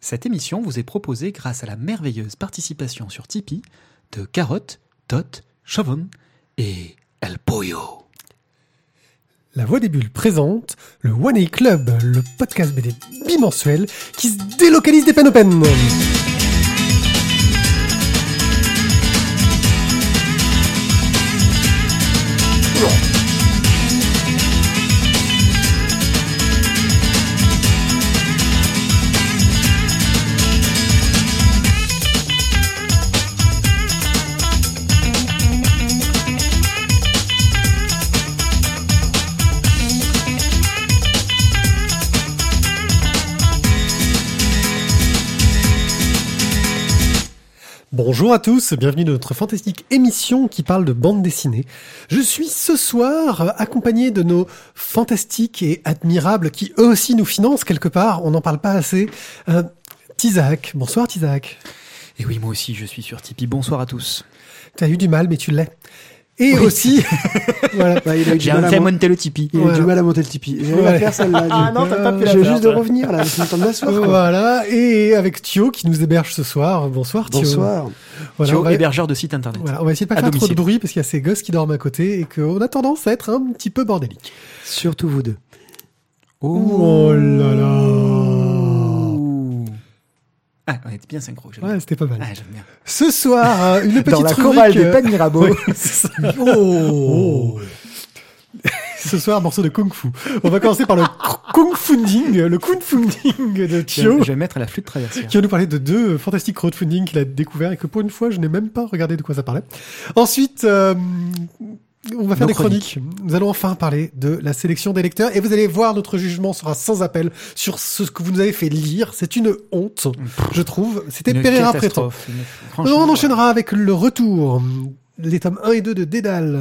Cette émission vous est proposée grâce à la merveilleuse participation sur Tipeee de Carotte, Tot, Chavon et El Pollo. La Voix des Bulles présente le One A Club, le podcast BD bimensuel qui se délocalise des peines à tous, bienvenue dans notre fantastique émission qui parle de bande dessinée. Je suis ce soir euh, accompagné de nos fantastiques et admirables qui eux aussi nous financent quelque part, on n'en parle pas assez. Euh, Tizak, bonsoir Tizak. Et oui, moi aussi, je suis sur Tipeee. Bonsoir à tous. Tu as eu du mal, mais tu l'es. Et aussi, voilà. Bah, il a eu du J'ai mal un à monter le Tipeee. il a eu Voilà. du mal à monter le Tipeee. J'allais Ouais. la faire celle-là. Ah non, t'as pas pu la faire, juste de revenir là, c'est le temps de m'asseoir. quoi. Voilà, et avec Thio qui nous héberge ce soir. Bonsoir Thio. Bonsoir. Voilà, Thio, va, hébergeur de site internet. voilà, on va essayer de pas À faire trop de domicile. bruit parce qu'il y a ces gosses qui dorment à côté et qu'on a tendance à être un petit peu bordélique. Surtout vous deux. Oh là là. Ah, on était bien synchro. Ouais, c'était pas mal. Ah, j'aime bien. Ce soir, euh, une petite Dans la chorale des de Mirabeau. ouais. Oh. Ce soir, morceau de kung fu. On va commencer par le kung funding, le kung funding de Thio, je vais mettre la flûte traversière. qui va nous parler de deux fantastiques crowdfunding qu'il a découvert et que pour une fois, je n'ai même pas regardé de quoi ça parlait. Ensuite, euh, on va faire Nos des chroniques. Nous allons enfin parler de la sélection des lecteurs et vous allez voir, notre jugement sera sans appel sur ce que vous nous avez fait lire. C'est une honte, je trouve. C'était. Une- franchement, On enchaînera avec le retour. Les tomes 1 et 2 de Dédale.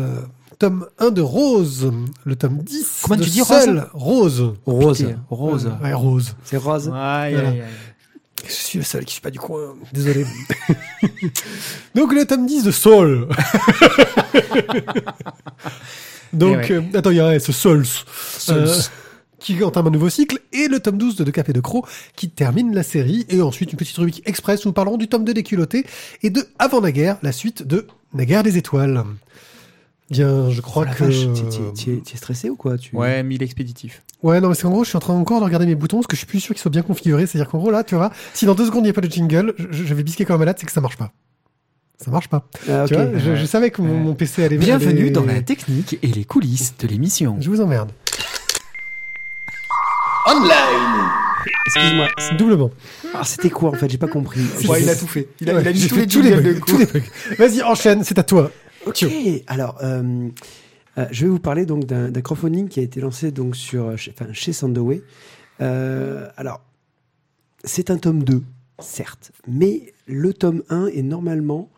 Tome 1 de Rose. Le tome 10 Comment de tu dis, Seul. Rose? Rose. Pitié, Rose. Ouais, Rose. C'est rose. Aïe, Voilà. aïe, aïe. Je suis le seul qui suis pas du coin. Désolé. Donc le tome 10 de Soul. Donc, Eh euh, attends, il y a ce Souls. euh, qui entame un nouveau cycle, et le tome 12 de De Cap et de Croc, qui termine la série, et ensuite une petite rubrique express où nous parlerons du tome 2 des culottés, et de Avant la guerre, la suite de La guerre des étoiles. Bien, je crois Oh la que... t'es- t'es stressé ou quoi tu... Ouais, mille expéditif. Ouais, non, mais c'est qu'en gros, je suis en train encore de regarder mes boutons, parce que je suis plus sûr qu'ils soient bien configurés. C'est-à-dire qu'en gros, là, tu vois, si dans deux secondes, il n'y a pas de jingle, je, je vais bisquer comme un malade, c'est que ça marche pas. Ça marche pas. Ah, ok. Tu vois, je, ouais. je savais que mon, PC allait Bienvenue allait- dans la technique et les coulisses de l'émission. Je vous emmerde. Excuse-moi. Doublement. Ah, c'était quoi en fait? J'ai pas compris. Ouais, il a tout fait. Il a, Ouais, il a mis tous fait les tous les jingles bugs, de tous les bugs. Vas-y, enchaîne, c'est à toi. Ok. Alors, euh, euh, je vais vous parler donc d'un crowdfunding qui a été lancé donc sur euh, chez, enfin, chez Sandoway. Euh, alors, c'est un tome 2, certes, mais le tome 1 est normalement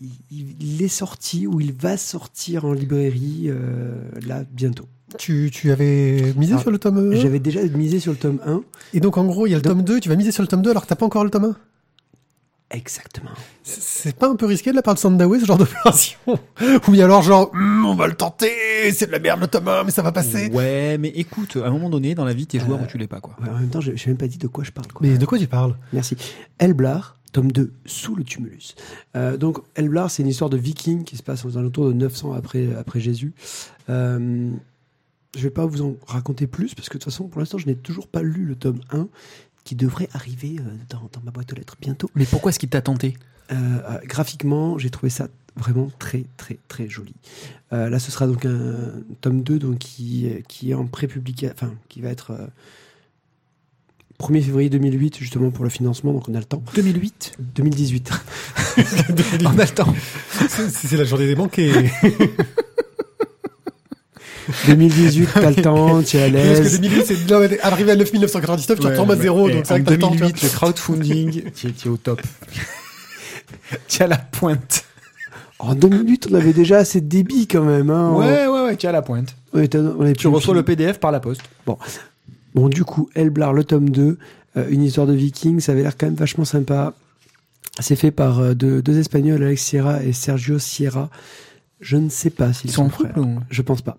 il, il est sorti ou il va sortir en librairie euh, là bientôt. Tu, tu avais misé Ah, sur le tome 1 J'avais déjà misé sur le tome 1. Et donc, en gros, il y a le tome 2, tu vas miser sur le tome 2 alors que t'as pas encore le tome 1 Exactement. C'est- pas un peu risqué de la part de Sandaway, ce genre d'opération Ou bien alors, genre, Hum, on va le tenter, c'est de la merde le tome 1, mais ça va passer. Ouais, mais écoute, à un moment donné, dans la vie, t'es joueur Euh, ou tu l'es pas, quoi. Ouais, en même temps, je n'ai même pas dit de quoi je parle. quoi. Mais de quoi tu parles? Merci. Elblar, tome 2, sous le tumulus. Euh, donc, Elblar, c'est une histoire de viking qui se passe aux alentours de 900 après, après Jésus. Euh, je vais pas vous en raconter plus, parce que de toute façon, pour l'instant, je n'ai toujours pas lu le tome 1, qui devrait arriver euh, dans, dans ma boîte aux lettres bientôt. Mais pourquoi est-ce qu'il t'a tenté? Euh, euh, graphiquement, j'ai trouvé ça vraiment très, très, très joli. Euh, là, ce sera donc un tome 2 donc, qui, qui est en pré-publication, enfin, qui va être... euh, 1er février 2008, justement, pour le financement, donc on a le temps. 2008 2018. On a le temps. C'est la journée des banquets. 2018, t'as le temps, tu es à Parce que l'aise. 2008, c'est arrivé à 9999, tu retombes à zéro, donc c'est vrai que t'as le temps. 2008, le crowdfunding, tu es, au top. tu as la pointe. En 2008, on avait déjà assez de débit quand même. Hein. Ouais, ouais, ouais, tu as la pointe. On était- on Tu reçois le PDF par la poste. Bon, du coup, Elblar, le tome 2, euh, une histoire de viking, ça avait l'air quand même vachement sympa. C'est fait par euh, deux, deux Espagnols, Alex Sierra et Sergio Sierra. Je ne sais pas s'ils Ils sont en frères. couple ou- Je pense pas.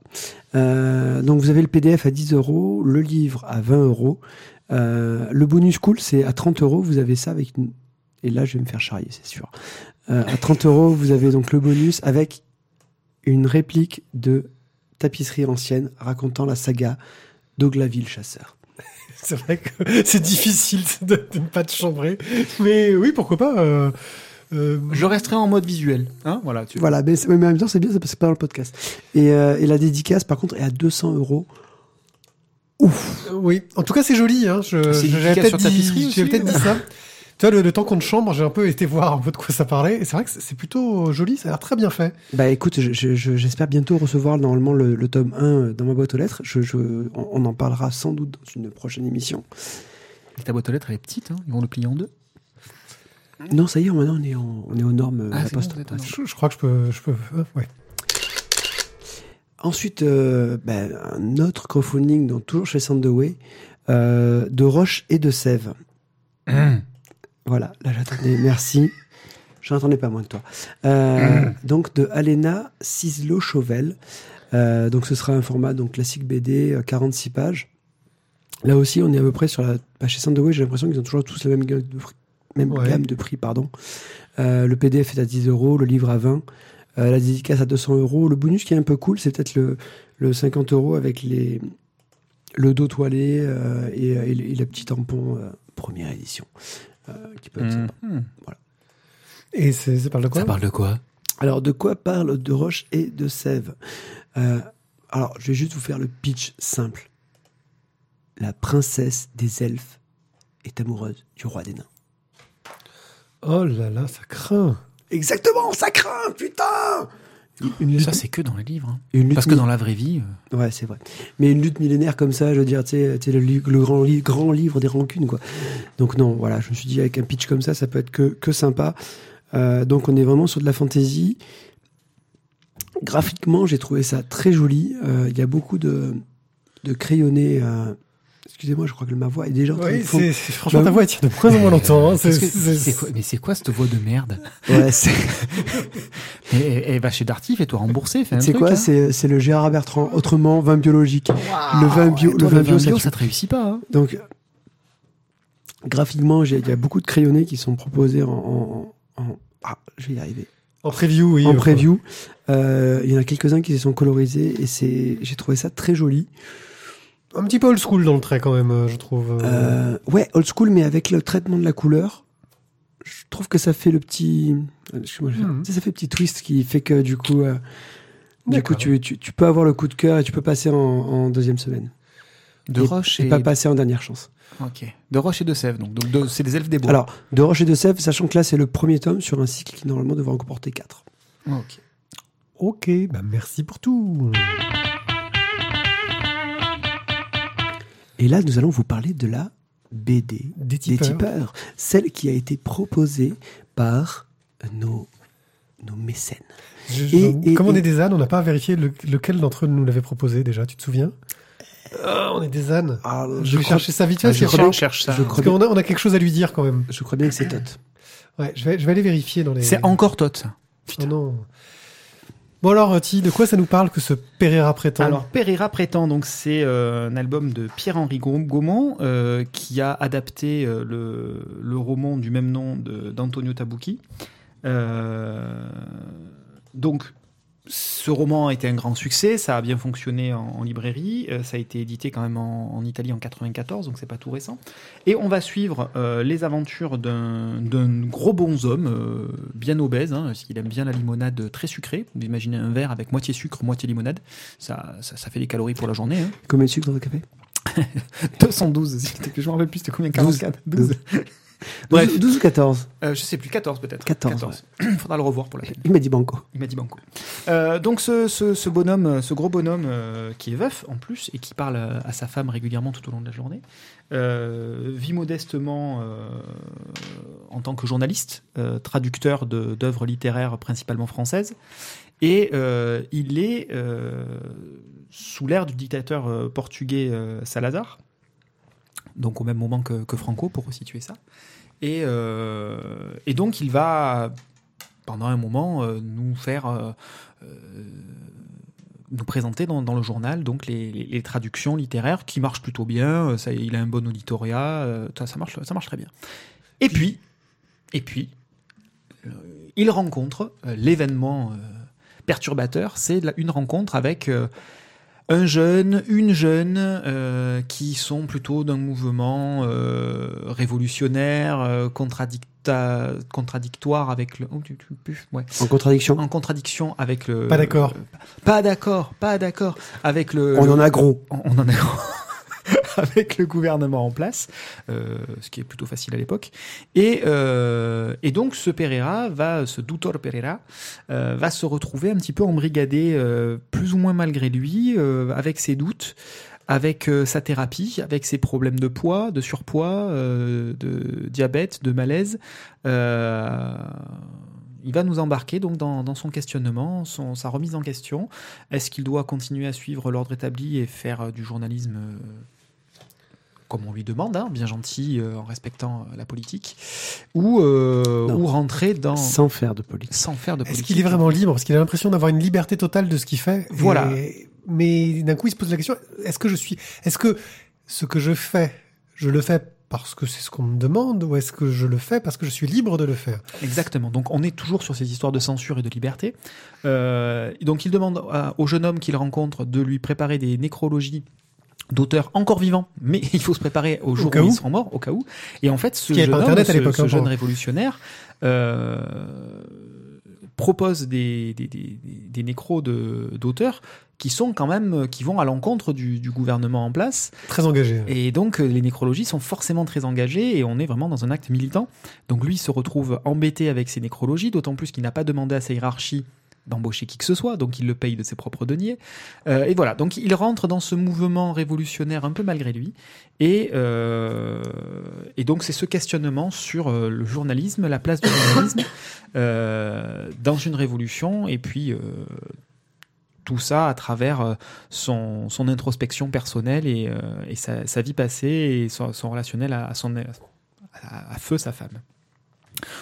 Euh, donc vous avez le PDF à 10 euros, le livre à 20 euros. Euh, le bonus cool, c'est à 30 euros, vous avez ça avec une... Et là, je vais me faire charrier, c'est sûr. Euh, à 30 euros, vous avez donc le bonus avec une réplique de tapisserie ancienne racontant la saga d'Oglaville Chasseur. C'est vrai que c'est difficile de, de ne pas te chambrer. Mais oui, pourquoi pas. Euh, euh, Je resterai en mode visuel. Hein voilà, tu... Voilà, mais, mais en même temps, c'est bien, c'est parce que c'est pas dans le podcast. Et, euh, et la dédicace, par contre, est à 200 euros. Ouf oui, en tout cas, c'est joli. Hein. J'avais dédicace sur peut-être dit, ou- dit ça. Tu vois, le, le temps qu'on te chambre, j'ai un peu été voir un peu de quoi ça parlait. Et c'est vrai que c'est plutôt joli, ça a l'air très bien fait. Bah écoute, je- je- je- j'espère bientôt recevoir normalement le, le tome 1 dans ma boîte aux lettres. Je, je- on, on en parlera sans doute dans une prochaine émission. Ta boîte aux lettres, elle est petite. Hein. Ils vont le plier en deux. Non, ça y est, maintenant on est, en- on est aux normes euh, Ah, à la bon, poste. Je, je crois que je peux. Je peux euh, ouais. Ensuite, euh, bah, un autre crowdfunding, donc toujours chez Sandoway, euh, de Roche et de Sèvres. Voilà, là j'attendais, merci. J'en attendais pas moins de toi. Euh, Donc de Alena Cislo Chauvel. Euh, donc ce sera un format donc classique BD, euh, 46 pages. Là aussi, on est à peu près sur la. Bah, chez Sandoway, j'ai l'impression qu'ils ont toujours tous la même gamme de. Même Ouais. gamme de prix pardon. Euh, le PDF est à 10 euros, le livre à 20, euh, la dédicace à 200 euros. Le bonus qui est un peu cool, c'est peut-être le, le 50 euros avec les, le dos toilé euh, et, et, le- et le petit tampon euh, première édition. euh, qui peut être sympa. Mhm. Et ça parle de quoi? Ça parle de quoi? Alors, de quoi parle De Roche et de Sèvres? Euh, Alors, je vais juste vous faire le pitch simple. La princesse des elfes est amoureuse du roi des nains. Oh là là, ça craint. Exactement, ça craint, putain une lutte, Ça, c'est que dans les livres. hein. une lutte Parce que mi- dans la vraie vie. euh, Ouais, c'est vrai. Mais une lutte millénaire comme ça, je veux dire, tu sais, tu sais, le, le grand, li- grand livre des rancunes, quoi. Donc non, voilà, je me suis dit, avec un pitch comme ça, ça peut être que, que sympa. Euh, donc on est vraiment sur de la fantaisie. Graphiquement, j'ai trouvé ça très joli. Euh, Il y a beaucoup de, de crayonnés. Excusez-moi, je crois que ma voix est déjà en train Oui, de c'est, c'est- franchement, Bah ta voix elle tient de moins en moins longtemps. hein. C'est, c'est- quoi- mais c'est quoi cette voix de merde Ouais, c'est et, et va chez Darty, fais-toi rembourser. Fais un c'est truc, quoi hein. C'est le Gérard Bertrand, autrement vin biologique. le vin bio, le vin bio, ça tue. ça te réussit pas. hein. Donc, graphiquement, il y a beaucoup de crayonnés qui sont proposés en. en- en- ah, je vais y arriver. en preview, oui. en euh, preview. Euh, il y en a quelques-uns qui se sont colorisés et c'est, j'ai trouvé ça très joli. Un petit peu old school dans le trait quand même, euh, je trouve. euh. Euh, ouais, old school, mais avec le traitement de la couleur, je trouve que ça fait le petit. excuse-moi, je- tu sais, ça fait le petit twist qui fait que du coup, euh, du coup, tu, tu, tu peux avoir le coup de cœur et tu peux passer en, en deuxième semaine. De Et- Roche et et. pas passer en dernière chance. Ok. De Roche et de Sèvres. Donc, donc de- c'est des elfes des bois. Alors, de Roche et de Sèvres, sachant que là, c'est le premier tome sur un cycle qui normalement devrait en comporter quatre. Ok. Ok, bah merci pour tout. Et là, nous allons vous parler de la BD Des des tipeurs. celle qui a été proposée par nos, nos mécènes. Je- Et- je- et- comme on est des ânes, on n'a pas vérifié le- lequel d'entre eux nous l'avait proposé déjà, tu te souviens? Ah, On est des ânes. Ah, Je vais chercher ça vite fait. Ah, je crois bien- cherche ça. je parce crois bien, qu'on a, on a quelque chose à lui dire quand même. je crois bien que c'est Tot. Ouais, je vais, je vais aller vérifier dans les. C'est encore Tot, ça. Oh non. Bon alors, Ti, de quoi ça nous parle que ce Pereira prétend? Alors, Pereira prétend, donc c'est euh, un album de Pierre-Henri Gau- Gaumont euh, qui a adapté euh, le, le roman du même nom d'Antonio Tabucchi. Donc, ce roman a été un grand succès, ça a bien fonctionné en, en librairie, euh, ça a été édité quand même en, en Italie en 94, donc c'est pas tout récent. Et on va suivre euh, les aventures d'un gros bonhomme, euh, bien obèse, hein, parce qu'il aime bien la limonade très sucrée. Vous imaginez un verre avec moitié sucre, moitié limonade, ça, ça, ça fait des calories pour la journée. Hein. Combien de sucre dans le café? 212, s'il te plaît, je me rappelle plus, c'était combien? 44 12. 12. Bref. 12 ou 14 Euh, je sais plus, 14 peut-être. 14, Faudra le revoir pour la peine. Il m'a dit banco. Il m'a dit banco. Euh, donc ce, ce, ce bonhomme, euh, ce gros bonhomme euh, qui est veuf en plus et qui parle à sa femme régulièrement tout au long de la journée, vit modestement en tant que journaliste, traducteur d'œuvres littéraires principalement françaises, et il est sous l'ère du dictateur portugais Salazar, donc au même moment que, Franco pour resituer ça. Et, euh, et donc il va pendant un moment euh, nous faire euh, nous présenter dans, le journal donc les, les- traductions littéraires qui marchent plutôt bien. Ça, il a un bon auditoria, ça, ça marche, ça marche très bien. Et puis, et puis, il rencontre l'événement perturbateur, c'est une rencontre avec un jeune, une jeune, euh, qui sont plutôt d'un mouvement euh, révolutionnaire, euh, contradicta- contradictoire avec le. oh, tu- tu- tu- ouais En contradiction. en contradiction avec le. Pas d'accord. pas d'accord, pas d'accord avec le. On le- en a gros. on on en a avec le gouvernement en place, euh, ce qui est plutôt facile à l'époque. Et, euh, donc ce Pereira va, ce Doutor Pereira, euh, va se retrouver un petit peu embrigadé, plus ou moins malgré lui, avec ses doutes, avec sa thérapie, avec ses problèmes de poids, de surpoids, de diabète, de malaise. Il va nous embarquer donc dans, dans son questionnement, son, sa remise en question. Est-ce qu'il doit continuer à suivre l'ordre établi et faire euh, du journalisme euh, comme on lui demande, hein, bien gentil, euh, en respectant la politique, ou, euh, ou rentrer dans Sans faire de politique. sans faire de Est-ce politique qu'il est vraiment libre? Parce qu'il a l'impression d'avoir une liberté totale de ce qu'il fait. Voilà. Et- Mais d'un coup, il se pose la question est-ce que je suis. Est-ce que ce que je fais, je le fais parce que c'est ce qu'on me demande ou est-ce que je le fais parce que je suis libre de le faire Exactement. Donc on est toujours sur ces histoires de censure et de liberté. Euh, donc il demande à- au jeune homme qu'il rencontre de lui préparer des nécrologies d'auteurs encore vivants, mais il faut se préparer au jour où ils seront morts, au cas où. Et en fait, ce jeune homme, ce, hein, jeune révolutionnaire, euh, propose des, des, des, des nécros de- d'auteurs qui sont quand même qui vont à l'encontre du, du gouvernement en place Très engagé. et donc, euh, les nécrologies sont forcément très engagées et on est vraiment dans un acte militant. Donc, lui se retrouve embêté avec ses nécrologies, d'autant plus qu'il n'a pas demandé à sa hiérarchie d'embaucher qui que ce soit, donc il le paye de ses propres deniers. Euh, et voilà, donc il rentre dans ce mouvement révolutionnaire un peu malgré lui. Et, euh, et donc, c'est ce questionnement sur euh, le journalisme, la place du journalisme dans une révolution, et puis. tout ça à travers son, son introspection personnelle et, et sa, vie passée et son, relationnel à, son, à, à feu sa femme.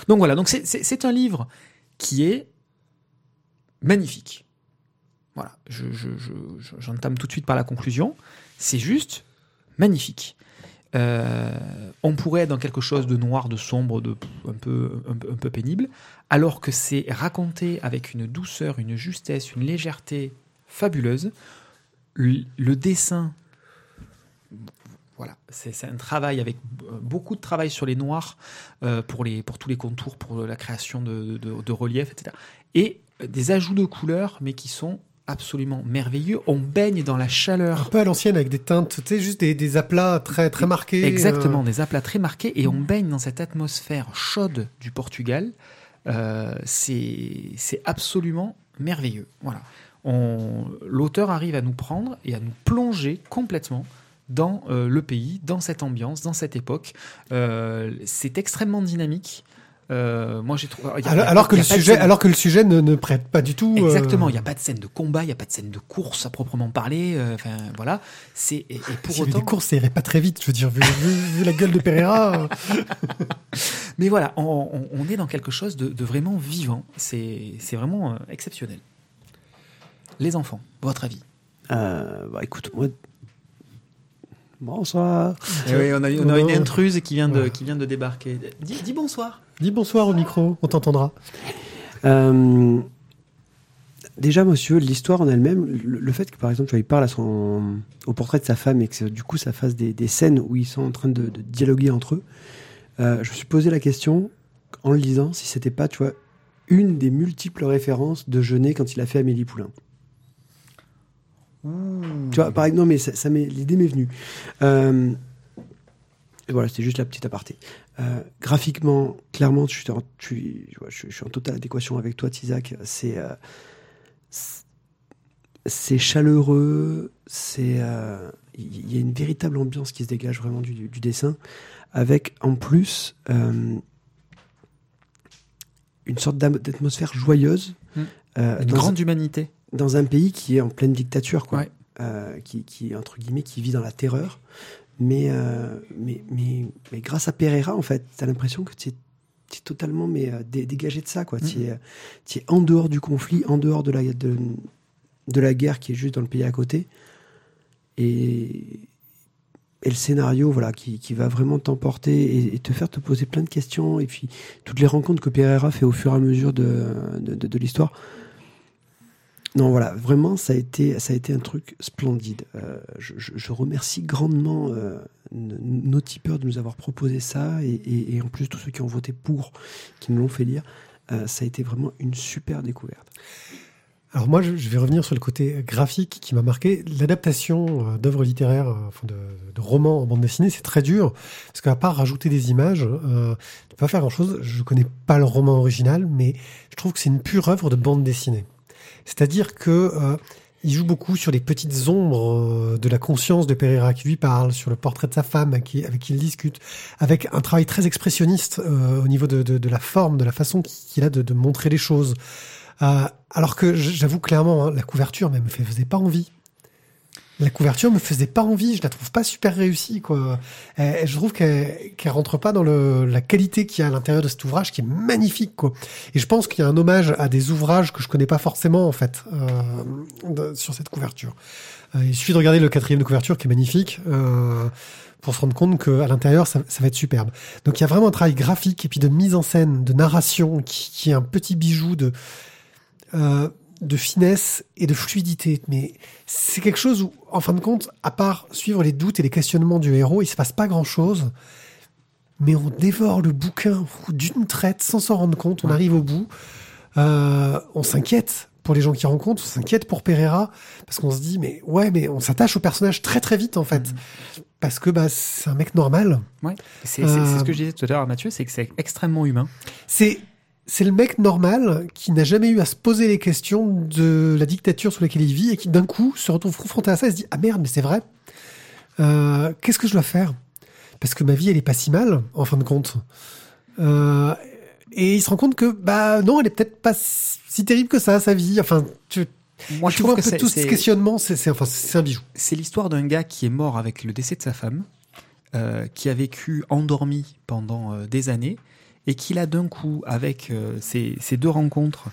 Donc voilà, donc c'est un livre qui est magnifique. Voilà, je- je- j'entame tout de suite par la conclusion. C'est juste magnifique. Euh, on pourrait être dans quelque chose de noir, de sombre, de un peu, un, peu- pénible, alors que c'est raconté avec une douceur, une justesse, une légèreté fabuleuse. Le, dessin, voilà, c'est un travail avec beaucoup de travail sur les noirs euh, pour, les, pour tous les contours, pour la création de, de, de etc. Et des ajouts de couleurs, mais qui sont absolument merveilleux. On baigne dans la Un chaleur peu à l'ancienne avec des teintes, tu sais, juste des, des aplats très, très marqués. Exactement, euh, des aplats très marqués et on baigne dans cette atmosphère chaude du Portugal. Euh, c'est absolument merveilleux. Voilà. L'auteur arrive à nous prendre et à nous plonger complètement dans euh, le pays, dans cette ambiance, dans cette époque. C'est extrêmement dynamique. Euh, moi, j'ai trouvé. alors, a alors pas- que le sujet, scène- alors que le sujet ne, ne prête pas du tout. euh, Exactement, il n'y a pas de scène de combat, il n'y a pas de scène de course à proprement parler. euh, Enfin, voilà. C'est et, et pour autant. des courses, ça irait pas très vite. Je veux dire, vu, vu- vu la gueule de Pereira. Mais voilà, on, on- on est dans quelque chose de, de vraiment vivant. C'est c'est vraiment euh, exceptionnel. Les enfants, votre avis? Euh, bah écoute, moi. Bonsoir. Eh oui, on a, on a Non. une intruse qui vient de, Ouais. qui vient de débarquer. Dis, dis bonsoir. Dis bonsoir au micro, on t'entendra. Euh, déjà, monsieur, l'histoire en elle-même, le, le fait que par exemple, tu vois, il parle à son, au portrait de sa femme et que du coup, ça fasse des, des scènes où ils sont en train de, de dialoguer entre eux, euh, je me suis posé la question en le lisant si c'était pas, tu vois, une des multiples références de Jeunet quand il a fait Amélie Poulain. Tu vois, par exemple, non, mais ça, ça l'idée m'est venue. Euh, et voilà, c'était juste la petite aparté. Euh, graphiquement, clairement, je suis, en, je, suis, je suis- je suis en totale adéquation avec toi, Tizak. C'est euh, c'est- chaleureux, c'est il y a une véritable ambiance qui se dégage vraiment du, du dessin, avec en plus une sorte d'atmosphère joyeuse. Mm. euh, Une grande humanité. Dans un pays qui est en pleine dictature, quoi. Ouais. Euh, qui, qui, entre guillemets, qui vit dans la terreur. Mais, euh, mais, mais, mais grâce à Pereira, en fait, t'as l'impression que tu es, totalement mais, euh, dé- dégagé de ça, quoi. Mhm. Tu es, tu es en dehors du conflit, en dehors de la, de, de la guerre qui est juste dans le pays à côté. Et, et le scénario, voilà, qui, qui va vraiment t'emporter et, te faire te poser plein de questions. Et puis, toutes les rencontres que Pereira fait au fur et à mesure de, de, de, l'histoire. Non, voilà, vraiment, ça a été, ça a été un truc splendide. Euh, je, remercie grandement euh, nos tipeurs de nous avoir proposé ça et, en plus tous ceux qui ont voté pour, qui nous l'ont fait lire. Euh, ça a été vraiment une super découverte. Alors moi, je vais revenir sur le côté graphique qui m'a marqué. L'adaptation d'œuvres littéraires, de, de, romans en bande dessinée, c'est très dur parce qu'à part rajouter des images, euh, tu peux pas faire grand-chose. Je connais pas le roman original, mais je trouve que c'est une pure œuvre de bande dessinée. C'est-à-dire que euh, il joue beaucoup sur les petites ombres de la conscience de Pereira qui lui parle, sur le portrait de sa femme avec qui, il discute, avec un travail très expressionniste euh, au niveau de, de, de, la forme, de la façon qu'il a de, de montrer les choses. Euh, alors que j'avoue clairement, hein, la couverture mais me faisait pas envie. La couverture me faisait pas envie, je la trouve pas super réussie quoi. Et, je trouve qu'elle rentre pas dans la qualité qu'il y a à l'intérieur de cet ouvrage qui est magnifique quoi. Et je pense qu'il y a un hommage à des ouvrages que je connais pas forcément en fait euh, sur cette couverture. Euh, il suffit de regarder le quatrième de couverture qui est magnifique. Euh, pour se rendre compte qu'à l'intérieur, ça, ça, va être superbe. Donc il y a vraiment un travail graphique et puis de mise en scène, de narration, qui, qui est un petit bijou de, euh, de finesse et de fluidité. Mais c'est quelque chose où, en fin de compte, à part suivre les doutes et les questionnements du héros, il se passe pas grand chose. Mais on dévore le bouquin d'une traite sans s'en rendre compte. On arrive au bout. Euh, on s'inquiète pour les gens qui rencontrent. On s'inquiète pour Pereira parce qu'on se dit mais ouais mais on s'attache au personnage très très vite en fait mmh. parce que bah c'est un mec normal. Ouais. C'est euh, ce que je disais tout à l'heure Mathieu, c'est que c'est extrêmement humain. C'est c'est le mec normal qui n'a jamais eu à se poser les questions de la dictature sous laquelle il vit et qui d'un coup se retrouve confronté à ça et se dit ah merde mais c'est vrai. Euh, qu'est-ce que je dois faire? Parce que ma vie elle est pas si mal en fin de compte. Euh, et il se rend compte que bah non elle est peut-être pas si terrible que ça sa vie. Enfin tu moi je trouve que tout ce questionnement c'est enfin c'est un bijou. c'est l'histoire d'un gars qui est mort avec le décès de sa femme euh, qui a vécu endormi pendant des années et qu'il a d'un coup, avec euh, ces, ces, deux rencontres,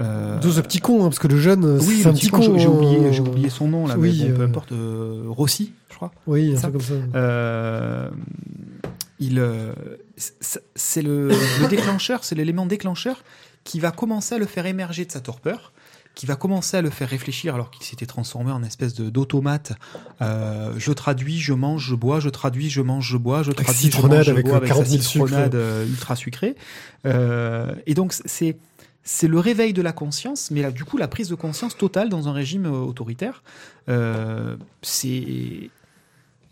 euh, ce petit con, hein, parce que le jeune, euh, oui, c'est un petit con. J'ai oublié, j'ai oublié son nom là, oui, mais bon, peu importe. Euh, Rossi, je crois. Oui, un truc comme ça. Euh, il, c'est le, le déclencheur, c'est l'élément déclencheur qui va commencer à le faire émerger de sa torpeur qui va commencer à le faire réfléchir alors qu'il s'était transformé en espèce d'automate. Euh, je traduis, je mange, je bois, je traduis, je mange, je bois, je traduis, je mange, je bois avec, avec sa citronade euh, ultra sucrée. Euh, et donc c'est c'est le réveil de la conscience, mais là, du coup, la prise de conscience totale dans un régime euh, autoritaire. Euh, c'est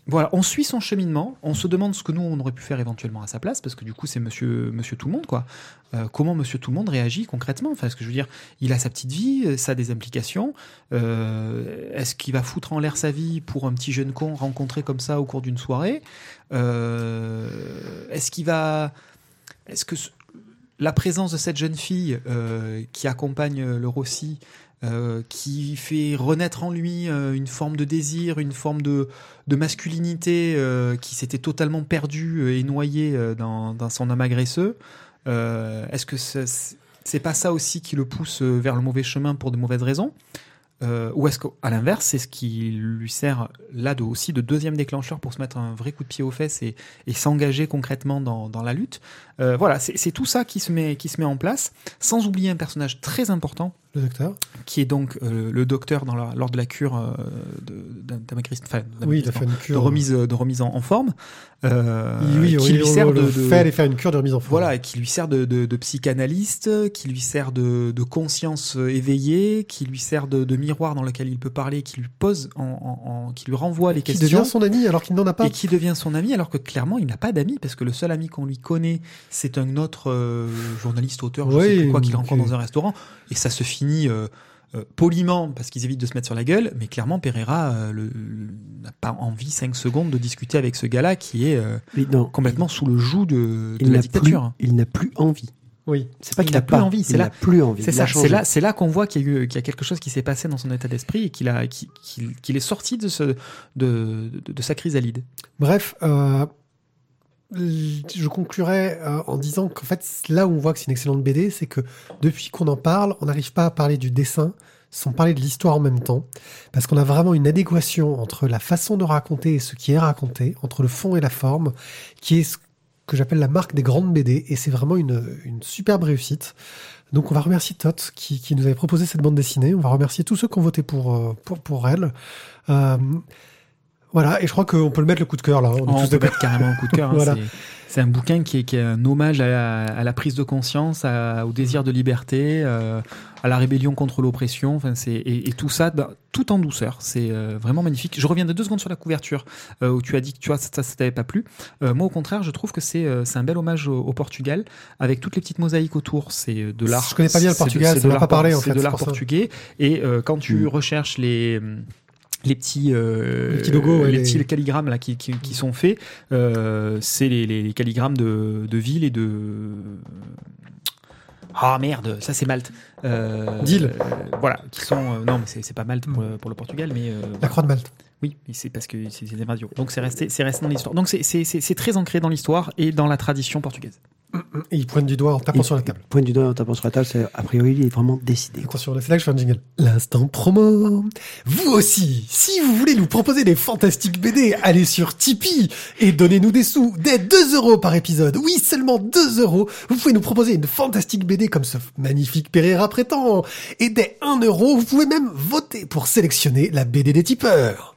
voilà, on suit son cheminement, on se demande ce que nous on aurait pu faire éventuellement à sa place, parce que du coup c'est Monsieur Monsieur Tout le Monde quoi. Euh, comment Monsieur Tout le Monde réagit concrètement? Enfin, ce que je veux dire, il a sa petite vie, euh, ça a des implications. Euh, Est-ce qu'il va foutre en l'air sa vie pour un petit jeune con rencontré comme ça au cours d'une soirée? Est-ce qu'il va Est-ce que la présence de cette jeune fille qui accompagne le Rossi euh, qui fait renaître en lui euh, une forme de désir, une forme de, masculinité euh, qui s'était totalement perdue et noyée dans, dans, son âme agresseux. Est-ce que c'est pas ça aussi qui le pousse vers le mauvais chemin pour de mauvaises raisons? Euh, ou est-ce qu'à l'inverse, c'est ce qui lui sert là de, aussi de deuxième déclencheur pour se mettre un vrai coup de pied aux fesses et, et s'engager concrètement dans, dans, la lutte euh, Voilà, c'est tout ça qui se, met, qui se met en place, sans oublier un personnage très important le docteur Qui est donc euh, le docteur dans la, lors de la cure d'amacrisme, oui, de, cure. de remise, de remise en, en forme. Oui, qui lui sert de, faire une cure de remise en forme. Voilà, qui lui sert de, psychanalyste, qui lui sert de, de conscience éveillée, qui lui sert de, de miroir dans lequel il peut parler, qui lui pose, en, en, en qui lui renvoie les qui questions. Qui devient son ami alors qu'il n'en a pas. Et qui devient son ami alors que clairement il n'a pas d'amis parce que le seul ami qu'on lui connaît, c'est un autre euh, journaliste, auteur, je oui, sais plus quoi, qu'il rencontre dans un restaurant. Et ça se finit euh, euh, poliment parce qu'ils évitent de se mettre sur la gueule, mais clairement Pereira euh, n'a pas envie 5 secondes de discuter avec ce gars-là qui est euh, non, complètement il, sous le joug de, de la dictature. Plus, il n'a plus envie. Oui, c'est pas qu'il n'a plus envie, c'est là, plus envie. C'est ça, c'est là, c'est là qu'on voit qu'il y a y a quelque chose qui s'est passé dans son état d'esprit et qu'il a, est sorti de ce, de, de, de sa chrysalide. Bref, euh, je conclurai euh, en disant qu'en fait, là où on voit que c'est une excellente BD, c'est que depuis qu'on en parle, on n'arrive pas à parler du dessin sans parler de l'histoire en même temps, parce qu'on a vraiment une adéquation entre la façon de raconter et ce qui est raconté, entre le fond et la forme, qui est ce que j'appelle la marque des grandes BD, et c'est vraiment une, une superbe réussite. Donc on va remercier Tot qui, qui nous avait proposé cette bande dessinée, on va remercier tous ceux qui ont voté pour, euh, pour, pour elle. Euh, voilà, et je crois qu'on peut le mettre le coup de cœur là. On On peut mettre carrément un coup de cœur. hein, Voilà. c'est- un bouquin qui est, qui est un hommage à la, à la prise de conscience, à- au désir de liberté, euh, à la rébellion contre l'oppression. Enfin, c'est et, et tout ça, bah, tout en douceur. C'est euh, vraiment magnifique. Je reviens de deux secondes sur la couverture euh, où tu as dit que tu vois ça, ça, ça t'avait pas plu. Moi, au contraire, je trouve que c'est c'est un bel hommage au, au Portugal avec toutes les petites mosaïques autour. C'est de l'art. Je connais pas bien le Portugal, c'est de m'a l'art pas parlé, en C'est fait, de l'art portugais. Et quand tu Mm. recherches les les petits, euh, Les petits logos, ouais, les les- petits calligrammes là qui, qui, qui sont faits, euh, c'est les, calligrammes de, de ville et de ah merde, ça c'est Malte. Euh, Deal. voilà, qui sont euh, non mais c'est pas Malte pour, le- pour le Portugal, mais La Croix de Malte. Oui, mais c'est parce que c'est des radios. Donc c'est resté, c'est resté dans l'histoire. Donc c'est- c'est c'est- c'est très ancré dans l'histoire et dans la tradition portugaise. Et il pointe du doigt en tapant Et- sur la table. Pointe du doigt en tapant sur la table, c'est a priori il est vraiment décidé. Attention, là, c'est là que je fais un jingle. L'instant promo. Vous aussi, si vous voulez nous proposer des fantastiques BD, allez sur Tipeee et donnez-nous des sous dès 2 euros par épisode. Oui, seulement 2 euros. Vous pouvez nous proposer une fantastique BD comme ce magnifique Pereira prétend. Et dès 1 euro, vous pouvez même voter pour sélectionner la BD des tipeurs.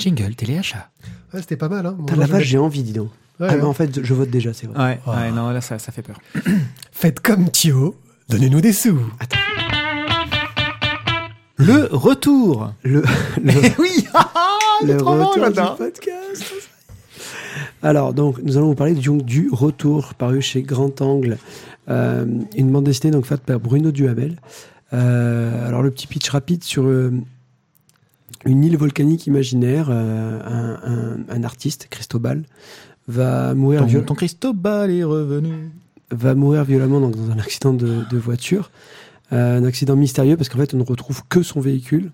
Jingle téléachat. Ouais, c'était pas mal, hein. Moi, la vache, j'ai envie, dis donc. Ouais, ah, ouais. mais en fait, je vote déjà, c'est vrai. Ouais, Ah. ouais, non là ça, ça fait peur. Faites comme Thio. Donnez-nous des sous. Le retour. Le, le, oui, le trop bon, retour du podcast. Alors, donc, nous allons vous parler du, du retour paru chez Grand Angle, euh, une bande dessinée donc faite par Bruno Duhamel. Euh, alors, le petit pitch rapide sur euh, une île volcanique imaginaire, euh, un, un- un artiste, Cristobal, va mourir, Ton, viol- ton Cristobal est revenu. va mourir violemment donc, dans un accident de, de voiture. Euh, un accident mystérieux parce qu'en fait, on ne retrouve que son véhicule,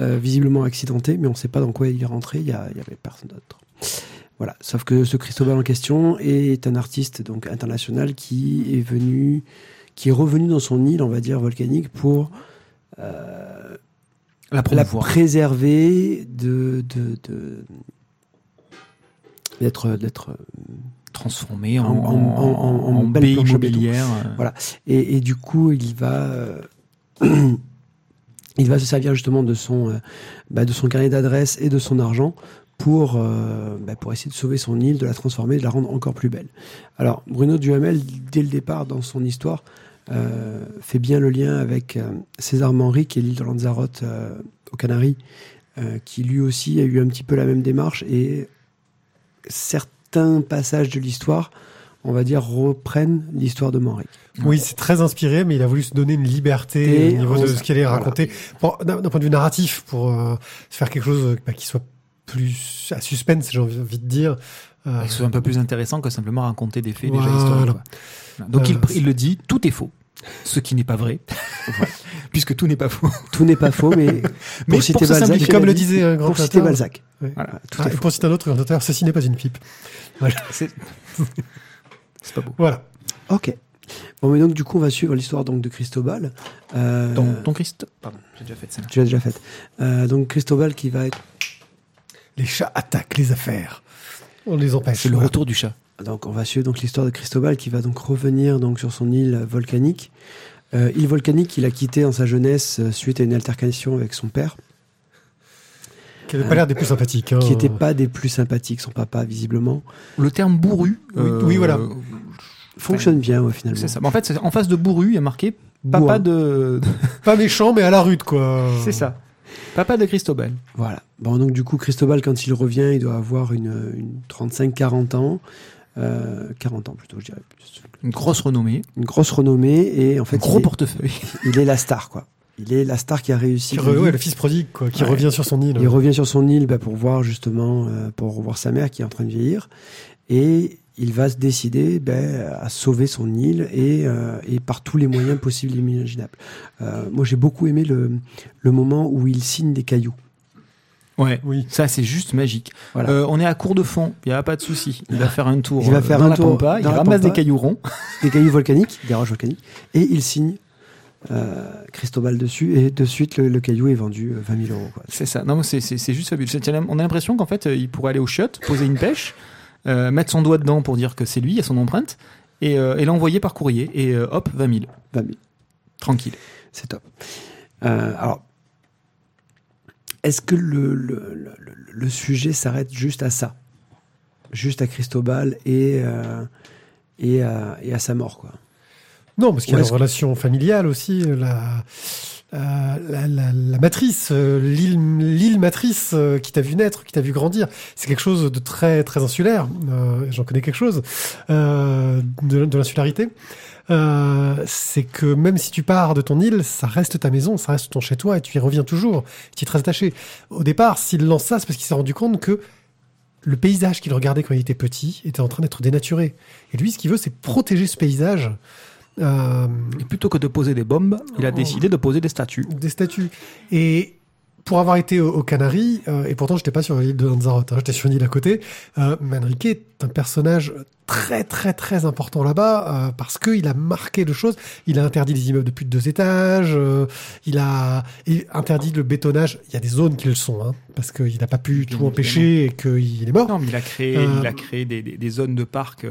euh, visiblement accidenté, mais on ne sait pas dans quoi il est rentré, il y, a- il y avait personne d'autre. Voilà, sauf que ce Cristobal en question est un artiste donc international qui est venu, qui est revenu dans son île, on va dire volcanique, pour euh, La préserver de de- de- d'être d'être transformé en, En- en- en- en- en en belle baie immobilière. euh, Voilà. Et, et du coup, il va, euh, il va se servir justement de son, euh, bah, de son carnet d'adresses et de son argent pour, euh, bah, pour essayer de sauver son île, de la transformer, de la rendre encore plus belle. Alors, Bruno Duhamel, dès le départ dans son histoire, euh, fait bien le lien avec euh, César Manry, qui est l'île de Lanzarote euh, aux Canaries, euh, qui lui aussi a eu un petit peu la même démarche et certains passages de l'histoire, on va dire, reprennent l'histoire de Manry. Oui, c'est très inspiré, mais il a voulu se donner une liberté Et au niveau on- de ce qu'il allait raconter, d'un point de vue narratif, pour euh, faire quelque chose bah, qui soit plus à suspense, j'ai envie de dire. Euh, que ce soit un peu plus intéressant que simplement raconter des faits déjà Voilà. historiques. Voilà. Donc Euh, il, il le dit, tout est faux. Ce qui n'est pas vrai, puisque tout n'est pas faux. Tout n'est pas faux, mais pour Mais citer pour Balzac, comme le disait un grand pour citer Balzac. Ouais. Voilà, tout Ah, est et faux. pour citer un autre grand auteur, ceci n'est pas une pipe. C'est c'est pas beau. Voilà. Ok. Bon, mais donc du coup, on va suivre l'histoire donc de Cristobal. Euh, Ton, ton Christ... Pardon, j'ai déjà fait ça. Tu l'as déjà faite. Euh, donc Cristobal qui va être. Les chats attaquent les affaires. On les empêche. C'est le Voilà. retour du chat. Donc on va suivre donc l'histoire de Cristobal qui va donc revenir donc sur son île volcanique. Euh, île volcanique qu'il a quittée en sa jeunesse euh, suite à une altercation avec son père, Qui avait pas l'air des plus sympathiques. hein. qui n'était pas des plus sympathiques, son papa visiblement. Le terme bourru. Oui, oui, voilà. Fonctionne bien ouais, finalement. C'est ça. Mais En fait, c'est- en face de bourru, il y a marqué papa Bois. de. Pas méchant, mais à la rude, quoi. C'est ça. Papa de Cristobal. Voilà. Bon, donc du coup, Cristobal, quand il revient, il doit avoir une, une 35-40 ans. Euh, 40 ans plutôt, je dirais. plus. Une grosse renommée. Une grosse renommée et en fait, Un gros il, est, portefeuille. il est la star, quoi. Il est la star qui a réussi. Qui le re- ouais, le fils prodigue, quoi, qui Ouais. revient sur son île. Il revient sur son île bah, pour voir justement, euh, pour revoir sa mère qui est en train de vieillir. Et il va se décider bah, à sauver son île et, euh, et par tous les moyens possibles et imaginables. Euh, moi, j'ai beaucoup aimé le, le moment où il signe des cailloux. Ouais. Oui. Ça, c'est juste magique. Voilà. Euh, on est à court de fond. Il n'y a pas de souci. Il va faire un tour. Il va euh, faire dans un tour pampa, il ramasse des cailloux ronds. des cailloux volcaniques, des roches volcaniques, et il signe euh, Cristobal dessus, et de suite, le, le caillou est vendu euh, 20 000 euros. C'est ça. Non, c'est, juste fabuleux. On a l'impression qu'en fait, euh, il pourrait aller au chiottes, poser une pêche, euh, mettre son doigt dedans pour dire que c'est lui, il y a son empreinte, et, euh, et l'envoyer par courrier. Et euh, hop, 20 000. 20 000. Tranquille. C'est top. Euh, alors, est-ce que le, le, le, le- le sujet s'arrête juste à ça? Juste à Cristobal et, euh, et, à, et à sa mort, quoi. Non, parce qu'il y a est-ce- relation familiale aussi, la, euh, la, la, la matrice, euh, l'île, matrice qui t'a vu naître, qui t'a vu grandir. C'est quelque chose de très, très insulaire. Euh, J'en connais quelque chose euh, de, de l'insularité. Euh, c'est que même si tu pars de ton île, ça reste ta maison, ça reste ton chez toi et tu y reviens toujours. Tu y es très attaché. Au départ, s'il lance ça, c'est parce qu'il s'est rendu compte que le paysage qu'il regardait quand il était petit était en train d'être dénaturé. Et lui, ce qu'il veut, c'est protéger ce paysage. Euh, Et plutôt que de poser des bombes, il a décidé de poser des statues. des statues. Et pour avoir été aux, aux Canaries, euh, et pourtant j'étais pas sur l'île de Lanzarote, hein, j'étais sur une île à côté, euh, Manrique est un personnage très très très important là-bas euh, parce qu'il a marqué de choses. Il a interdit les immeubles de plus de deux étages, euh, il a interdit le bétonnage. Il y a des zones qui le sont, hein, parce qu'il n'a pas pu tout empêcher et qu'il est mort. Non, mais il a créé, Euh, il a créé des, des- des zones de parc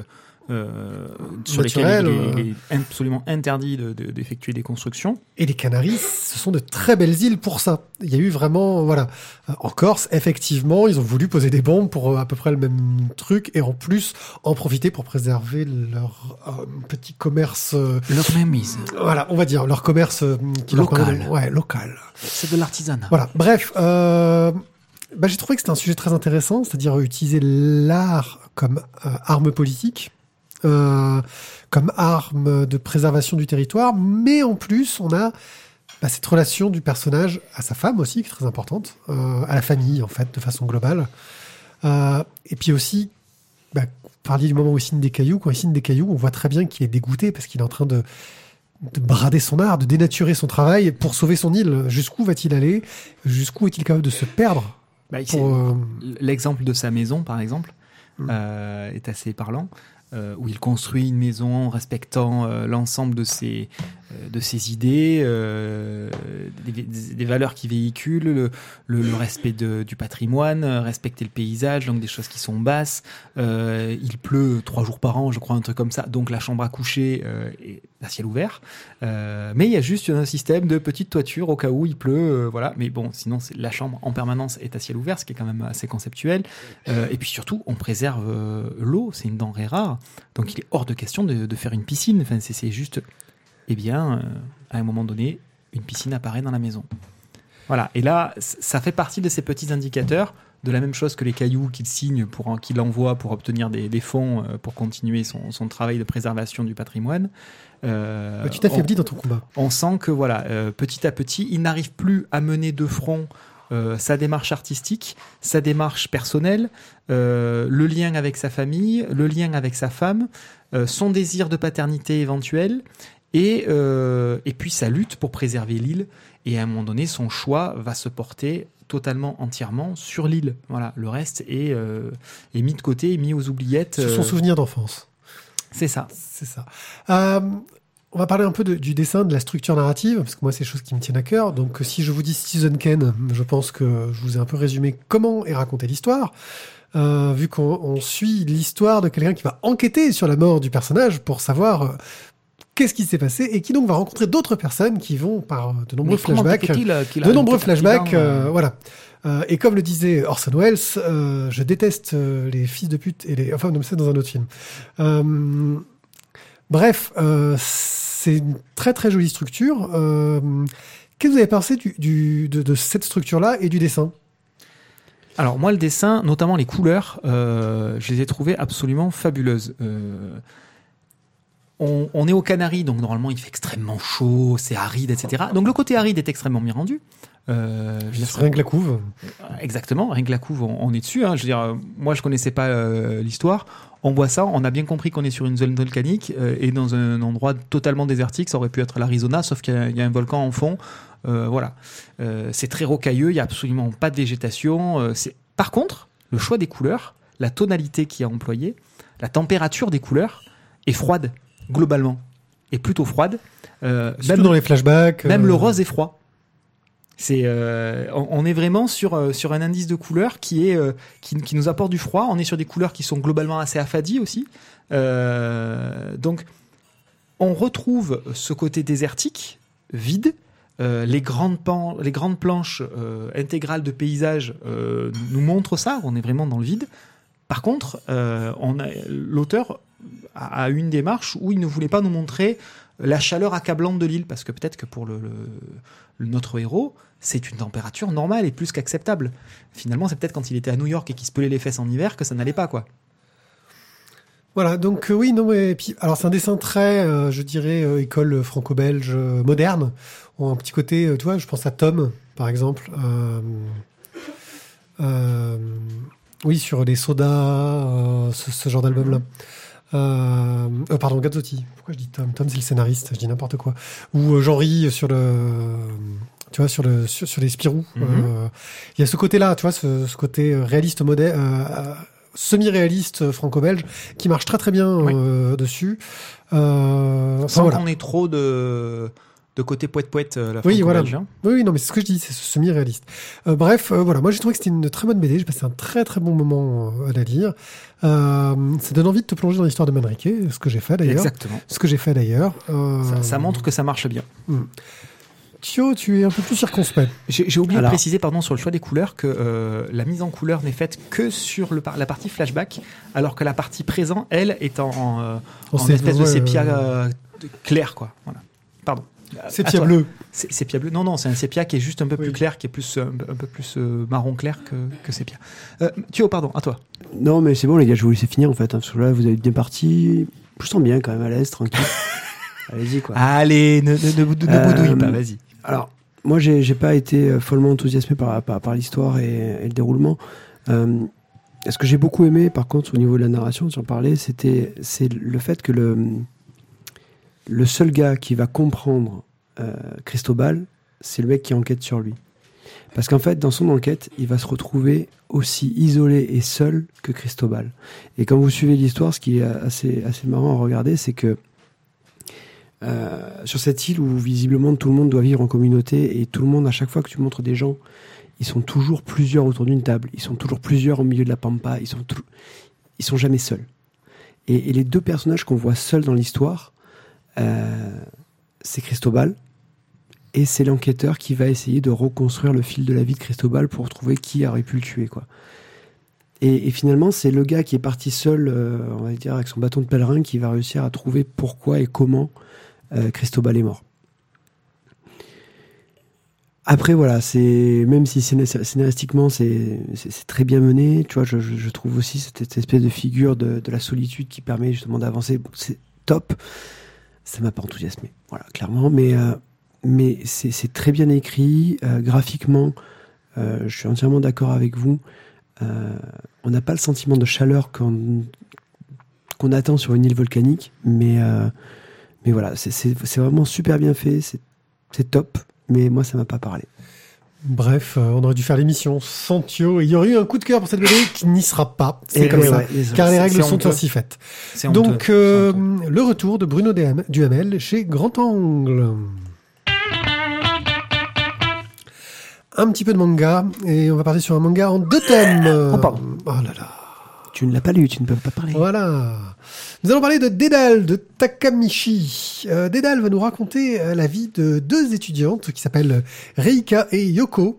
euh, sur lesquelles Naturelles, il est, euh. il est absolument interdit de- de- d'effectuer des constructions. Et les Canaries, ce sont de très belles îles pour ça. Il y a eu vraiment, voilà. En Corse, effectivement, ils ont voulu poser des bombes pour euh, à peu près le même truc et en plus en profiter pour préserver leur euh, petit commerce, euh, Leur mainmise, voilà, on va dire, leur commerce qui leur Local. de- ouais, local. c'est de l'artisanat. Voilà. Bref, bah, j'ai trouvé que c'était un sujet très intéressant, c'est-à-dire utiliser l'art comme arme politique, euh, comme arme de préservation du territoire, mais en plus, on a bah, cette relation du personnage à sa femme aussi, qui est très importante, euh, à la famille, en fait, de façon globale. Euh, et puis aussi, bah, vous parliez du moment où il signe des cailloux. Quand il signe des cailloux, on voit très bien qu'il est dégoûté parce qu'il est en train de, de brader son art, de dénaturer son travail pour sauver son île. Jusqu'où va-t-il aller? Jusqu'où est-il capable de se perdre? Bah, L'exemple de sa maison, par exemple, Mm. euh, est assez parlant. Euh, où il construit une maison en respectant euh, l'ensemble de ses, euh, de ses idées, euh, des, des- valeurs qu'il véhicule, le, le- le respect de- du patrimoine, euh, respecter le paysage, donc des choses qui sont basses. Il pleut trois jours par an, je crois, un truc comme ça. Donc la chambre à coucher est à ciel ouvert. Euh, mais il y a juste un système de petite toiture au cas où il pleut. euh, voilà. Mais bon, sinon, la chambre en permanence est à ciel ouvert, ce qui est quand même assez conceptuel. Euh, et puis surtout, on préserve l'eau, c'est une denrée rare. Donc il est hors de question de, faire une piscine. Enfin, c'est juste, eh bien, à un moment donné, une piscine apparaît dans la maison. Voilà. Et là, ça fait partie de ces petits indicateurs de la même chose que les cailloux qu'il signe pour qu'il envoie pour obtenir des, fonds pour continuer son travail de préservation du patrimoine. Euh, tu t'affaiblis dans ton combat. on sent que voilà, euh, petit à petit, il n'arrive plus à mener de front euh, sa démarche artistique, sa démarche personnelle, euh, le lien avec sa famille, le lien avec sa femme, euh, son désir de paternité éventuel, et, et puis sa lutte pour préserver l'île. Et à un moment donné, son choix va se porter totalement, entièrement sur l'île. Voilà, le reste est, est mis de côté, est mis aux oubliettes. Sur son souvenir d'enfance. C'est ça. C'est ça. Euh, on va parler un peu de- du dessin, de la structure narrative, parce que moi, c'est des choses qui me tiennent à cœur. Donc, si je vous dis Citizen Kane, je pense que je vous ai un peu résumé comment est racontée l'histoire. Euh, vu qu'on on suit l'histoire de quelqu'un qui va enquêter sur la mort du personnage pour savoir euh, qu'est-ce qui s'est passé et qui donc va rencontrer d'autres personnes qui vont par euh, de nombreux flashbacks euh, de nombreux flashbacks, euh, euh, voilà. Euh, et comme le disait Orson Welles, euh, je déteste euh, les fils de pute et les. Enfin, non, mais c'est dans un autre film. Bref, c'est une très très jolie structure. Qu'est-ce que vous avez pensé de, cette structure-là et du dessin? Alors moi, le dessin, notamment les couleurs, je les ai trouvées absolument fabuleuses. On, on est aux Canaries, donc normalement il fait extrêmement chaud, c'est aride, etc. Donc le côté aride est extrêmement bien rendu. Euh, je veux dire, Rien que la couve. Exactement, rien que la couve, on, on est dessus. hein. Je veux dire, euh, moi je connaissais pas euh, l'histoire. On voit ça, on a bien compris qu'on est sur une zone volcanique euh, et dans un endroit totalement désertique. Ça aurait pu être l'Arizona, sauf qu'il y, a- il y a un volcan en fond. Voilà, c'est très rocailleux, il y a absolument pas de végétation. c'est par contre le choix des couleurs, la tonalité qui est employée, la température des couleurs est froide globalement. est plutôt froide. Euh, Même dans les flashbacks. même euh, le rose est froid. C'est, euh, on, est vraiment sur euh, sur un indice de couleur qui est euh, qui, qui nous apporte du froid. On est sur des couleurs qui sont globalement assez affadies aussi. Euh, donc, on retrouve ce côté désertique, vide. Euh, les grandes pan- les grandes planches euh, intégrales de paysage euh, nous montrent ça. On est vraiment dans le vide. Par contre, euh, l'auteur a, a une démarche où il ne voulait pas nous montrer la chaleur accablante de l'île, parce que peut-être que pour le, notre héros, c'est une température normale et plus qu'acceptable. Finalement, c'est peut-être quand il était à New York et qu'il se pelait les fesses en hiver que ça n'allait pas, quoi. Voilà, donc euh, oui, non, mais puis, alors c'est un dessin très, euh, je dirais, euh, école franco-belge euh, moderne. On a un petit côté, euh, tu vois, je pense à Tom, par exemple. Euh, euh, oui, sur les sodas, euh, ce, ce genre d'album-là. Euh, euh, pardon, Gazzotti. Pourquoi je dis Tom? Tom, c'est le scénariste, je dis n'importe quoi. Ou euh, Jean-Ry sur le, tu vois, sur le, sur, sur les Spirou. Mhm. Euh, Il y a ce côté-là, tu vois, ce, ce côté réaliste modèle, euh, semi-réaliste franco-belge qui marche très très bien Oui. euh, dessus. Euh, Sans voilà. qu'on ait trop de, de côté poète-poète, euh, la Oui, voilà. hein. Oui, oui, non, mais c'est ce que je dis, c'est ce semi-réaliste. Euh, bref, euh, voilà, moi j'ai trouvé que c'était une très bonne BD, j'ai passé un très très bon moment euh, à la lire. Euh, ça donne envie de te plonger dans l'histoire de Manrique, ce que j'ai fait d'ailleurs. Exactement. Ce que j'ai fait d'ailleurs. Euh, Ça, ça montre que ça marche bien. Thio, tu es un peu plus circonspect. J'ai oublié Alors- de préciser pardon, sur le choix des couleurs que euh, la mise en couleur n'est faite que sur le par- la partie flashback, alors que la partie présent, elle, est en, euh, espèce de ouais, sépia euh, euh, de- clair. Quoi. Voilà. Pardon. À Sépia bleu. C'est sépia bleu. Non, non, c'est un sépia qui est juste un peu plus clair, qui est plus, euh, un, peu plus euh, marron clair que, que sépia. Euh, Thio, pardon, à toi. Non, mais c'est bon, les gars, je vous laisser finir en fait. hein, parce que là, vous avez bien parti. Je sens bien quand même à l'aise, tranquille. Allez-y, quoi. Allez, ne, ne, ne, ne Euh, boudouille pas, vas-y. Alors, moi, j'ai pas été euh, follement enthousiasmé par, par, par l'histoire et, et le déroulement. Euh, ce que j'ai beaucoup aimé, par contre, au niveau de la narration, tu en parlais, c'était c'est le fait que le, le seul gars qui va comprendre euh, Cristobal, c'est le mec qui enquête sur lui. Parce qu'en fait, dans son enquête, il va se retrouver aussi isolé et seul que Cristobal. Et quand vous suivez l'histoire, ce qui est assez, assez marrant à regarder, c'est que euh, sur cette île où visiblement tout le monde doit vivre en communauté et tout le monde, à chaque fois que tu montres des gens, ils sont toujours plusieurs autour d'une table, ils sont toujours plusieurs au milieu de la pampa, ils sont, ils sont jamais seuls. Et, et les deux personnages qu'on voit seuls dans l'histoire, c'est Cristobal et c'est l'enquêteur qui va essayer de reconstruire le fil de la vie de Cristobal pour trouver qui aurait pu le tuer, quoi. Et, finalement, c'est le gars qui est parti seul, euh, on va dire, avec son bâton de pèlerin, qui va réussir à trouver pourquoi et comment euh, Cristobal est mort. Après, voilà, c'est même si scéna- scénaristiquement c'est très bien mené, tu vois, je, trouve aussi cette, espèce de figure de, la solitude qui permet justement d'avancer, c'est top. Ça m'a pas enthousiasmé, voilà, clairement, mais euh, mais c'est très bien écrit, euh, graphiquement, euh, je suis entièrement d'accord avec vous. On n'a pas le sentiment de chaleur qu'on attend sur une île volcanique, mais mais voilà, c'est- vraiment super bien fait, c'est top, mais moi ça m'a pas parlé. Bref, euh, on aurait dû faire l'émission et il y aurait eu un coup de cœur pour cette BD qui n'y sera pas. C'est comme ouais, ça. ouais. Car les règles sont honteux. ainsi faites. Donc, euh, le retour de Bruno Duham- Duhamel chez Grand Angle. Un petit peu de manga, et on va partir sur un manga en deux tomes. Oh, pardon. Oh là là. Tu ne l'as pas lu, tu ne peux pas parler. Voilà. Nous allons parler de Dédale de Takamichi. Euh, Dédale va nous raconter euh, la vie de deux étudiantes qui s'appellent Reika et Yoko,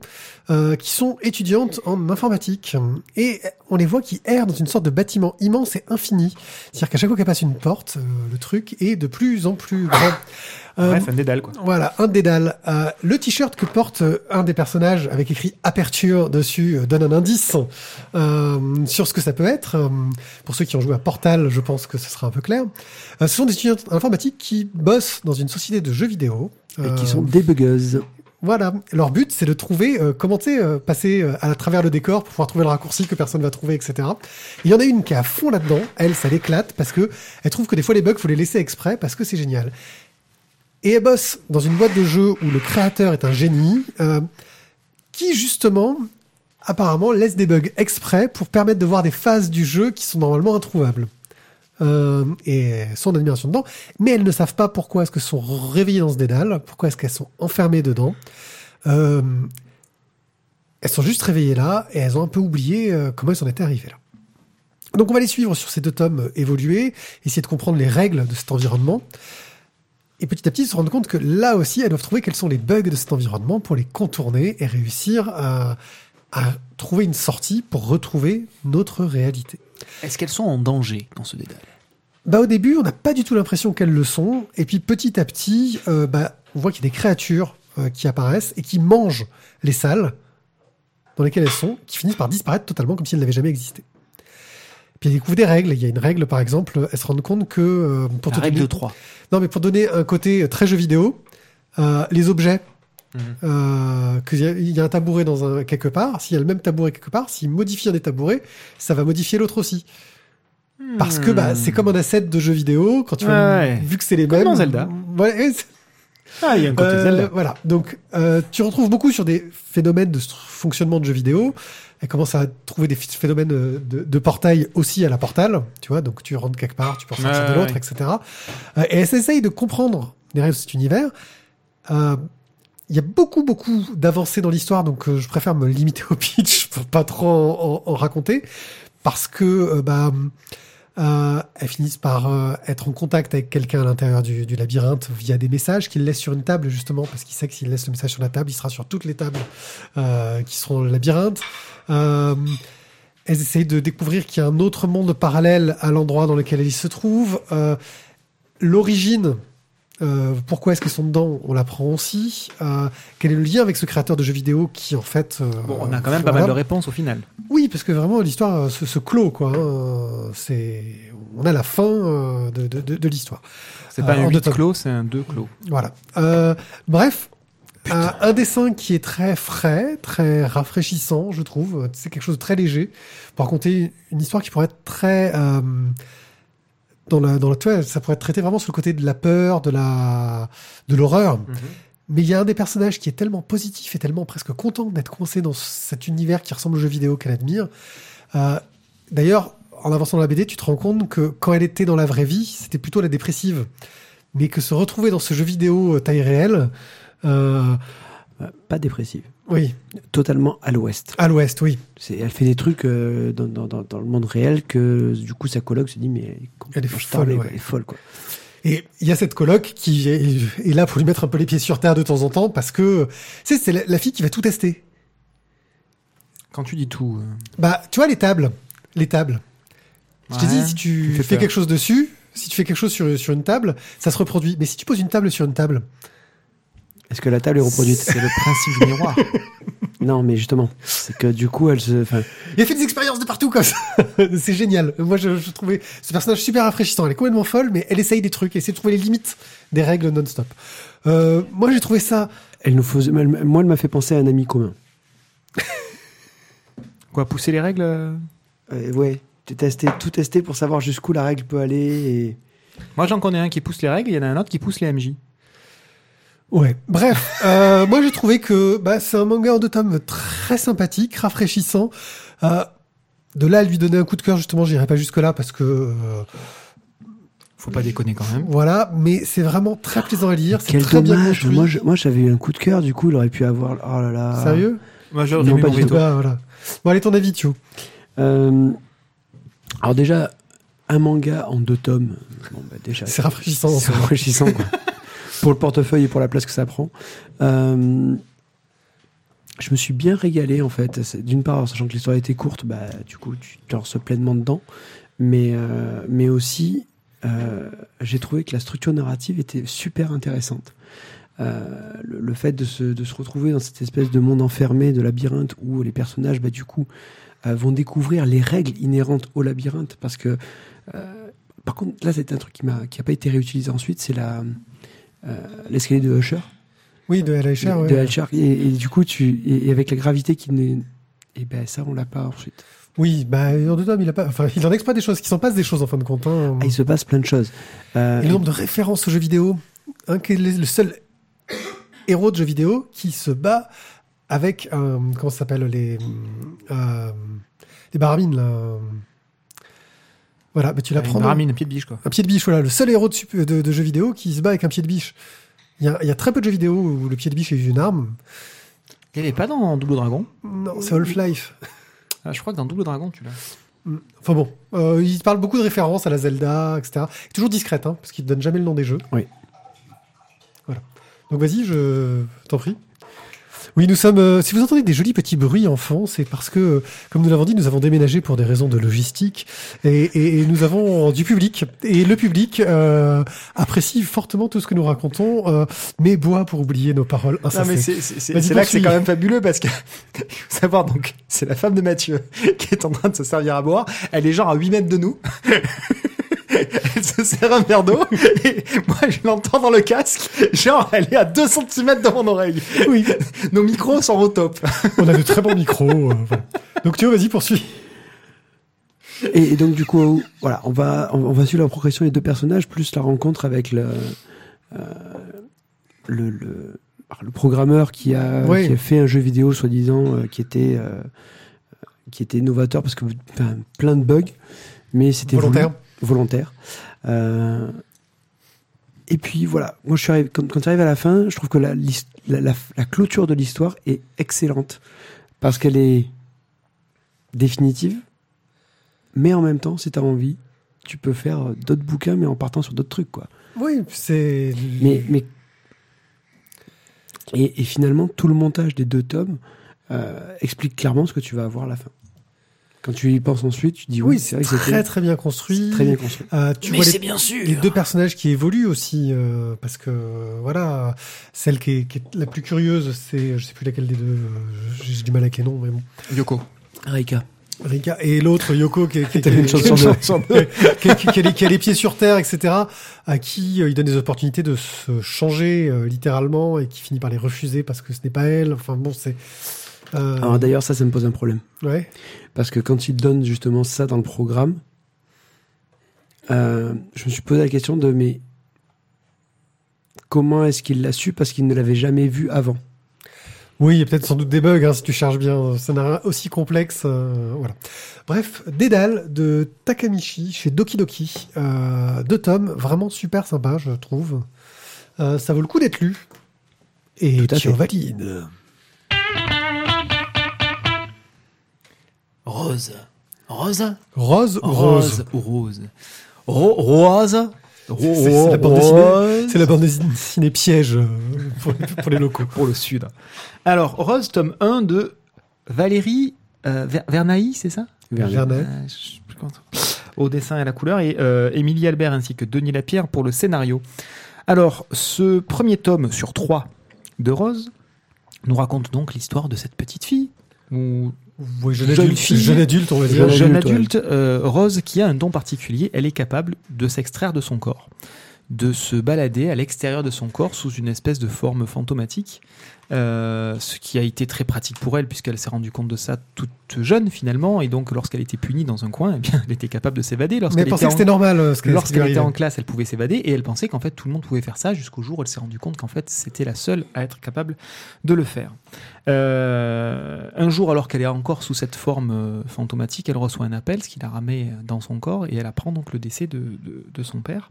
euh, qui sont étudiantes en informatique. Et on les voit qui errent dans une sorte de bâtiment immense et infini. C'est-à-dire qu'à chaque fois qu'elles passent une porte, euh, le truc est de plus en plus grand. Bref, un dédale, quoi. voilà, un dédale. Le t-shirt que porte un des personnages avec écrit aperture dessus donne un indice sur ce que ça peut être. Pour ceux qui ont joué à Portal, je pense que ce sera un peu clair. Euh, ce sont des étudiants en informatique qui bossent dans une société de jeux vidéo. Et Euh, qui sont débugueuses. Voilà, leur but c'est de trouver euh, comment euh, passer euh, à travers le décor pour pouvoir trouver le raccourci que personne va trouver, etc. Et Il y en a une qui est à fond là-dedans. Elle, ça l'éclate parce que elle trouve que des fois les bugs faut les laisser exprès parce que c'est génial. Et elle bosse dans une boîte de jeux où le créateur est un génie euh, qui justement apparemment laisse des bugs exprès pour permettre de voir des phases du jeu qui sont normalement introuvables. Euh, et son admiration dedans, mais elles ne savent pas pourquoi est-ce qu'elles sont réveillées dans ce dédale, pourquoi est-ce qu'elles sont enfermées dedans. Euh, elles sont juste réveillées là et elles ont un peu oublié euh, comment elles en étaient arrivées là. Donc on va les suivre sur ces deux tomes euh, évoluer, essayer de comprendre les règles de cet environnement. Et petit à petit, se rendre compte que là aussi, elles doivent trouver quels sont les bugs de cet environnement pour les contourner et réussir à, à trouver une sortie pour retrouver notre réalité. Est-ce qu'elles sont en danger dans ce dédale? Bah au début, on n'a pas du tout l'impression qu'elles le sont, et puis petit à petit, euh, bah, on voit qu'il y a des créatures euh, qui apparaissent et qui mangent les salles dans lesquelles elles sont, qui finissent par disparaître totalement comme si elles n'avaient jamais existé. Puis elles découvrent des règles. Il y a une règle, par exemple, elles se rendent compte que euh, pour La te règle donner- de 3. non, mais pour donner un côté très jeu vidéo, les objets, Mhm. euh, qu'il y, a- il y a un tabouret dans un quelque part, s'il y a le même tabouret quelque part, s'il modifie un des tabourets, ça va modifier l'autre aussi. Parce que bah, c'est comme un asset de jeu vidéo, quand tu Hmm. Ouais, ouais. vu que c'est les Comme mêmes. dans Zelda. Ouais, Ah, il y a un côté euh, Zelda. Voilà. Donc, euh, tu retrouves beaucoup sur des phénomènes de fonctionnement de jeux vidéo. Elle commence à trouver des ph- phénomènes euh, de, de portail aussi à la portale. Tu vois, donc tu rentres quelque part, tu peux ressortir Ouais, de l'autre, etc. Et elle s'essaye de comprendre les règles de cet univers. Euh, Il y a beaucoup, beaucoup d'avancées dans l'histoire, donc euh, je préfère me limiter au pitch pour pas trop en, raconter. Parce que, euh, bah, euh, elles finissent par être en contact avec quelqu'un à l'intérieur du, labyrinthe via des messages qu'il laisse sur une table, justement, parce qu'il sait que s'il laisse le message sur la table, il sera sur toutes les tables qui seront dans le labyrinthe. Elles essayent de découvrir qu'il y a un autre monde parallèle à l'endroit dans lequel elles se trouvent. L'origine, euh, pourquoi est-ce qu'elles sont dedans, on l'apprend aussi. Euh, quel est le lien avec ce créateur de jeux vidéo qui, en fait... euh, Bon, on a quand même pas mal de réponses au final. Oui, parce que vraiment l'histoire euh, se, se clôt, quoi. hein. C'est, on a la fin euh, de, de, de, de l'histoire. C'est pas un en deux 8 tomes. clos, c'est un 2 clos. Voilà. Euh, bref, un, un dessin qui est très frais, très rafraîchissant, je trouve. C'est quelque chose de très léger pour raconter une histoire qui pourrait être très euh, dans la, dans la, tu vois, ça pourrait être traité vraiment sur le côté de la peur, de la, de l'horreur. Mais il y a un des personnages qui est tellement positif et tellement presque content d'être coincé dans cet univers qui ressemble au jeu vidéo qu'elle admire. Euh, D'ailleurs, en avançant dans la BD, tu te rends compte que quand elle était dans la vraie vie, c'était plutôt la dépressive. Mais que se retrouver dans ce jeu vidéo euh, taille réelle, Euh, Pas dépressive. Oui, Totalement à l'ouest. à l'ouest, oui. C'est, elle fait des trucs euh, dans, dans, dans, dans le monde réel que du coup sa coloc se dit mais elle est, folle, quoi. ouais. Elle est folle quoi. Et il y a cette coloc qui est, est là pour lui mettre un peu les pieds sur terre de temps en temps parce que, tu sais, c'est la, la fille qui va tout tester. Quand tu dis tout. euh, Bah, tu vois, les tables. Les tables. Je t'ai ouais, dit, si tu fais fais peur. quelque chose dessus, si tu fais quelque chose sur, sur une table, ça se reproduit. Mais si tu poses une table sur une table, Est-ce que la table est reproduite C'est le principe du miroir. Non, mais justement, c'est que du coup elle se. Il a fait des expériences de partout comme ça. c'est génial. Moi, je, je trouvais ce personnage super rafraîchissant. Elle est complètement folle, mais elle essaye des trucs, essaie de trouver les limites des règles non-stop. Euh, moi, j'ai trouvé ça. elle nous faisait, elle- moi elle m'a fait penser à un ami commun. Quoi, pousser les règles euh? Euh, ouais, testé, tout testé pour savoir jusqu'où la règle peut aller et. Moi, j'en connais un qui pousse les règles, il y en a un autre qui pousse les MJ. Ouais. Bref, euh, moi, j'ai trouvé que bah, c'est un manga en deux tomes très sympathique, rafraîchissant. Euh, de là, à lui donner un coup de cœur, justement, j'irai pas jusque là parce que euh, Faut pas déconner quand même. voilà. Mais c'est vraiment très plaisant à lire. C'est Quel très bien dommage. construit. Moi, j'avais eu un coup de cœur, du coup il aurait pu avoir. Oh là là. Sérieux? Moi, j'aurais mis pas mon du veto. Bah, voilà. Bon, allez, ton avis, Thio. Euh, alors déjà, un manga en deux tomes. Bon, bah, déjà, C'est rafraîchissant. C'est rafraîchissant, quoi. pour le portefeuille et pour la place que ça prend. Euh, je me suis bien régalé, en fait. D'une part, sachant que l'histoire était courte, bah, du coup, tu te lances pleinement dedans. Mais, euh, mais aussi, euh, j'ai trouvé que la structure narrative était super intéressante. Le, fait de se, de se retrouver dans cette espèce de monde enfermé, de labyrinthe, où les personnages, bah, du coup, vont découvrir les règles inhérentes au labyrinthe. Parce que, par contre, là, c'est un truc qui n'a qui a pas été réutilisé ensuite, c'est la l'escalier de Usher. Oui, de ouais. de Usher. Et, et du coup, tu, et, et avec la gravité qui n'est. Et ben ça, on l'a pas ensuite. Oui, bah, en deux tomes, il a pas, enfin, il en exploite des choses, qui s'en passent des choses, en fin de compte, hein. Ah, il se passe plein de choses. Euh, Et le nombre de références aux jeux vidéo. Un qui est le seul héros de jeux vidéo qui se bat avec comment ça s'appelle, les, euh, les baramines, là. Voilà, bah, tu Une l'apprends. ramine, un pied de biche, quoi. Un pied de biche, voilà, le seul héros de, de, de jeu vidéo qui se bat avec un pied de biche. Il y a, il y a très peu de jeux vidéo où le pied de biche est une arme. Il n'y avait pas dans Double Dragon Non, c'est Half-Life. Ah, Je crois que dans Double Dragon, tu l'as. Enfin bon, euh, il parle beaucoup de références à la Zelda, etc. Et toujours discrète, hein, parce qu'il ne donne jamais le nom des jeux. Oui. Voilà. Donc vas-y, je t'en prie. Oui, nous sommes. euh, si vous entendez des jolis petits bruits en fond, c'est parce que, euh, comme nous l'avons dit, nous avons déménagé pour des raisons de logistique et, et- et nous avons du public. Et le public euh, apprécie fortement tout ce que nous racontons, euh, mais boit pour oublier nos paroles Non, mais insensées. c'est- là que c'est quand même fabuleux parce que, il faut savoir, donc, c'est la femme de Mathieu qui est en train de se servir à boire. Elle est genre à 8 mètres de nous. Elle se sert un verre d'eau et moi je l'entends dans le casque. Genre, elle est à 2 cm de mon oreille. Oui, Nos micros sont au top. on a de très bons micros. euh, voilà. Donc Théo, vas-y, poursuis. Et, et donc du coup, voilà, on va on, on va suivre la progression des deux personnages plus la rencontre avec le euh, le, le alors, le programmeur qui a, Ouais. qui a fait un jeu vidéo soi-disant euh, qui était euh, qui était novateur parce que plein de bugs, mais c'était voulu, Volontaire. Euh, et puis voilà, moi je suis arrivé, quand, quand tu arrives à la fin, je trouve que la, l'his- la, la, la clôture de l'histoire est excellente parce qu'elle est définitive, mais en même temps, si tu as envie, tu peux faire euh, d'autres bouquins, mais en partant sur d'autres trucs, quoi. Oui, c'est. Mais, mais et, et finalement, tout le montage des deux tomes euh, explique clairement ce que tu vas avoir à la fin. Quand tu y penses ensuite, tu dis oui, oui, c'est c'est vrai que très c'était très bien construit. très bien construit. Euh, tu vois les, bien sûr. les deux personnages qui évoluent aussi, euh, parce que voilà, celle qui est, qui est la plus curieuse, c'est je sais plus laquelle des deux. euh, J'ai du mal avec les noms, mais bon. Yoko. Reika. Rika et l'autre Yoko qui, qui, qui, T'avais une qui- chanson de- qui- qui- qui a les, qui a les pieds sur terre, etc. À qui euh, il donne des opportunités de se changer euh, littéralement et qui finit par les refuser parce que ce n'est pas elle. Enfin bon, c'est. Euh, Alors d'ailleurs, ça, ça me pose un problème. ouais. Parce que quand ils donnent justement ça dans le programme, euh, je me suis posé la question de mais comment est-ce qu'il l'a su? Parce qu'il ne l'avait jamais vu avant Oui, il y a peut-être sans doute des bugs hein, si tu charges bien. Ça n'a rien aussi complexe. euh, voilà. Bref, Dédale de Takamichi chez Doki Doki. Euh, deux tomes, vraiment super sympa, je trouve. Euh, ça vaut le coup d'être lu. Et Tout à tu fait. valides. Rose. Rose Rose, ou rose. ou rose. Ro- rose. C'est- la bande dessinée. C'est la bande dessinée piège pour, pour les locaux. pour le sud. Alors, Rose, tome 1 de Valérie euh, Ver- Vernaï, c'est ça? Vernet. Euh, comment- Au dessin et à la couleur, et euh, Émilie Albert ainsi que Denis Lapierre pour le scénario. Alors, ce premier tome sur trois de Rose nous raconte donc l'histoire de cette petite fille, ou Oui, jeune, Jeune adulte, fille. jeune adulte, on va dire. Jeune jeune adulte, adulte, euh, Rose qui a un don particulier, elle est capable de s'extraire de son corps, de se balader à l'extérieur de son corps sous une espèce de forme fantomatique, euh, ce qui a été très pratique pour elle puisqu'elle s'est rendue compte de ça toute jeune finalement, et donc lorsqu'elle était punie dans un coin, eh bien, elle était capable de s'évader. Mais Lorsqu'elle elle pensait que en- c'était normal. euh, ce Lorsqu'elle était en classe, elle pouvait s'évader et elle pensait qu'en fait tout le monde pouvait faire ça jusqu'au jour où elle s'est rendue compte qu'en fait c'était la seule à être capable de le faire. Euh, un jour, alors qu'elle est encore sous cette forme fantomatique, elle reçoit un appel, ce qui la ramène dans son corps et elle apprend donc le décès de, de- de son père.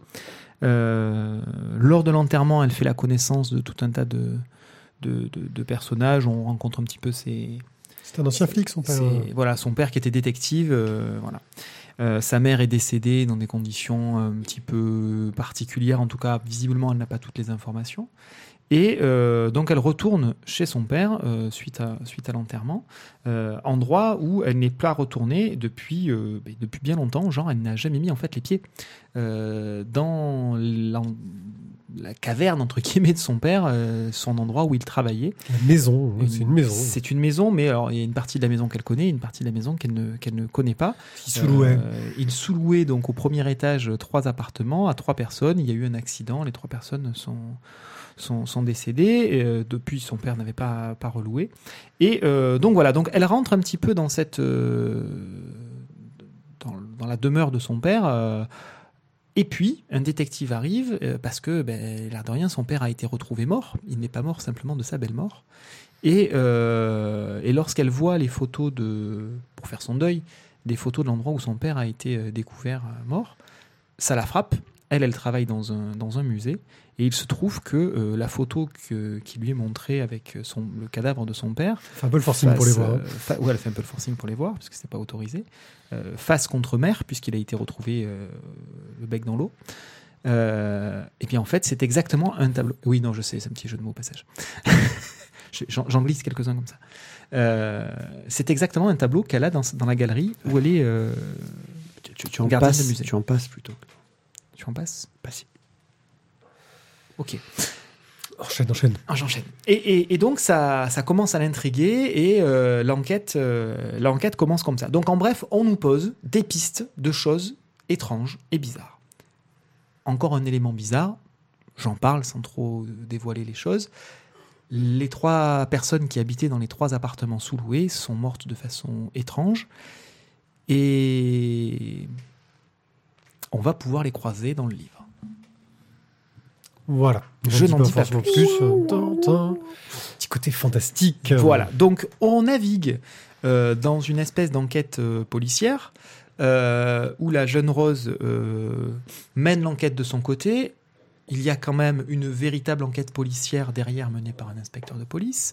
Euh, lors de l'enterrement, elle fait la connaissance de tout un tas de, de, de- de personnages. On rencontre un petit peu ses, C'est un ancien flic, son père. Voilà, son père qui était détective. euh, voilà. Euh, sa mère est décédée dans des conditions un petit peu particulières. En tout cas, visiblement, elle n'a pas toutes les informations. Et euh, donc, elle retourne chez son père euh, suite à, suite à l'enterrement, euh, endroit où elle n'est pas retournée depuis, ben, depuis bien longtemps. Genre, elle n'a jamais mis en fait les pieds dans la caverne entre guillemets de son père, son endroit où il travaillait. La maison, c'est une maison. C'est une maison, mais alors il y a une partie de la maison qu'elle connaît, une partie de la maison qu'elle ne, qu'elle ne connaît pas. Qui sous-louait. Il sous-louait donc au premier étage trois appartements à trois personnes. Il y a eu un accident, les trois personnes sont sont, sont décédées. Et, euh, depuis, son père n'avait pas pas reloué. Et euh, donc voilà, donc elle rentre un petit peu dans cette euh, dans, la demeure de son père. et puis, un détective arrive parce que, ben, l'air de rien, son père a été retrouvé mort. Il n'est pas mort simplement de sa belle mort. Et, et lorsqu'elle voit les photos de, pour faire son deuil, des photos de l'endroit où son père a été découvert mort. Ça la frappe. Elle, elle travaille dans un, dans un musée. Et il se trouve que euh, la photo que- qui lui est montrée avec son, le cadavre de son père C'est un peu le forcing pour les face, voir. hein. euh, fa- ouais, elle fait un peu le forcing pour les voir, parce que c'était pas autorisé. Euh, face contre mer, puisqu'il a été retrouvé euh, le bec dans l'eau. Euh, et bien en fait, c'est exactement un tableau. Oui, non, je sais, c'est un petit jeu de mots au passage. Je- J'en j'en glisse quelques-uns comme ça. Euh, c'est exactement un tableau qu'elle a dans, dans la galerie où elle est. euh, Tu, tu- tu en passes, musée. tu en passes plutôt. tu en passes? Pas si. Ok. Enchaîne, enchaîne. Ah, J'enchaîne. Et, et- et donc ça, ça commence à l'intriguer et euh, l'enquête, euh, l'enquête commence comme ça. Donc en bref, on nous pose des pistes de choses étranges et bizarres. Encore un élément bizarre, j'en parle sans trop dévoiler les choses. Les trois personnes qui habitaient dans les trois appartements sous-loués sont mortes de façon étrange et on va pouvoir les croiser dans le livre. Voilà. Je On n'en dis pas plus. Petit côté fantastique. Voilà, donc on navigue euh, dans une espèce d'enquête euh, policière euh, où la jeune Rose euh, mène l'enquête de son côté. Il y a quand même une véritable enquête policière derrière menée par un inspecteur de police.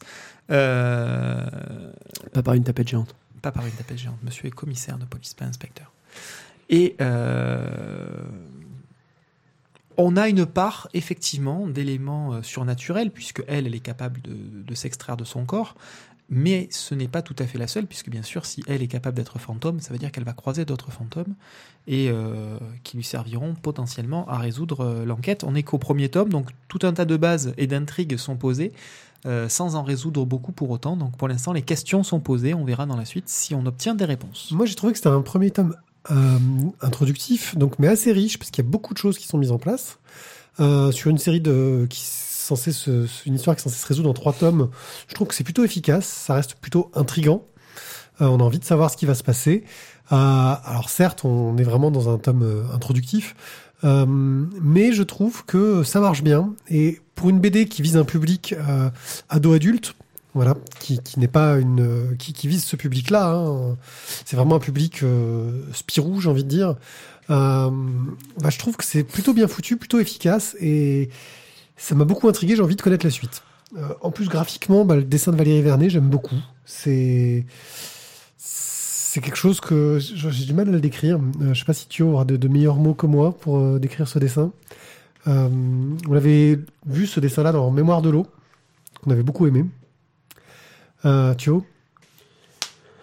Euh, Pas par une tapette géante. pas par une tapette géante. Monsieur est commissaire de police, pas inspecteur. Et euh, on a une part, effectivement, d'éléments euh, surnaturels, puisque elle, est capable de, s'extraire de son corps. Mais ce n'est pas tout à fait la seule, puisque bien sûr, si elle est capable d'être fantôme, ça veut dire qu'elle va croiser d'autres fantômes et euh, qui lui serviront potentiellement à résoudre euh, l'enquête. On n'est qu'au premier tome, donc tout un tas de bases et d'intrigues sont posées, sans en résoudre beaucoup pour autant. Donc pour l'instant, les questions sont posées. On verra dans la suite si on obtient des réponses. Moi, j'ai trouvé que c'était un premier tome euh, introductif, donc mais assez riche, parce qu'il y a beaucoup de choses qui sont mises en place euh, sur une série de qui censée se, une histoire qui est censée se résoudre en trois tomes. Je trouve que c'est plutôt efficace, ça reste plutôt intrigant. Euh, on a envie de savoir ce qui va se passer. Euh, alors certes, on est vraiment dans un tome euh, introductif, euh, mais je trouve que ça marche bien. Et pour une BD qui vise un public euh, ado-adulte, voilà, qui, qui n'est pas une, qui, qui vise ce public-là. hein, c'est vraiment un public euh, Spirou, j'ai envie de dire. Euh, bah, je trouve que c'est plutôt bien foutu, plutôt efficace, et ça m'a beaucoup intrigué. J'ai envie de connaître la suite. Euh, en plus, graphiquement, bah, le dessin de Valérie Vernet, j'aime beaucoup. C'est c'est quelque chose que j'ai du mal à le décrire. Je sais pas si tu auras de, de meilleurs mots que moi pour décrire ce dessin. On avait vu ce dessin-là dans Mémoire de l'eau, qu'on avait beaucoup aimé. Euh, Thio,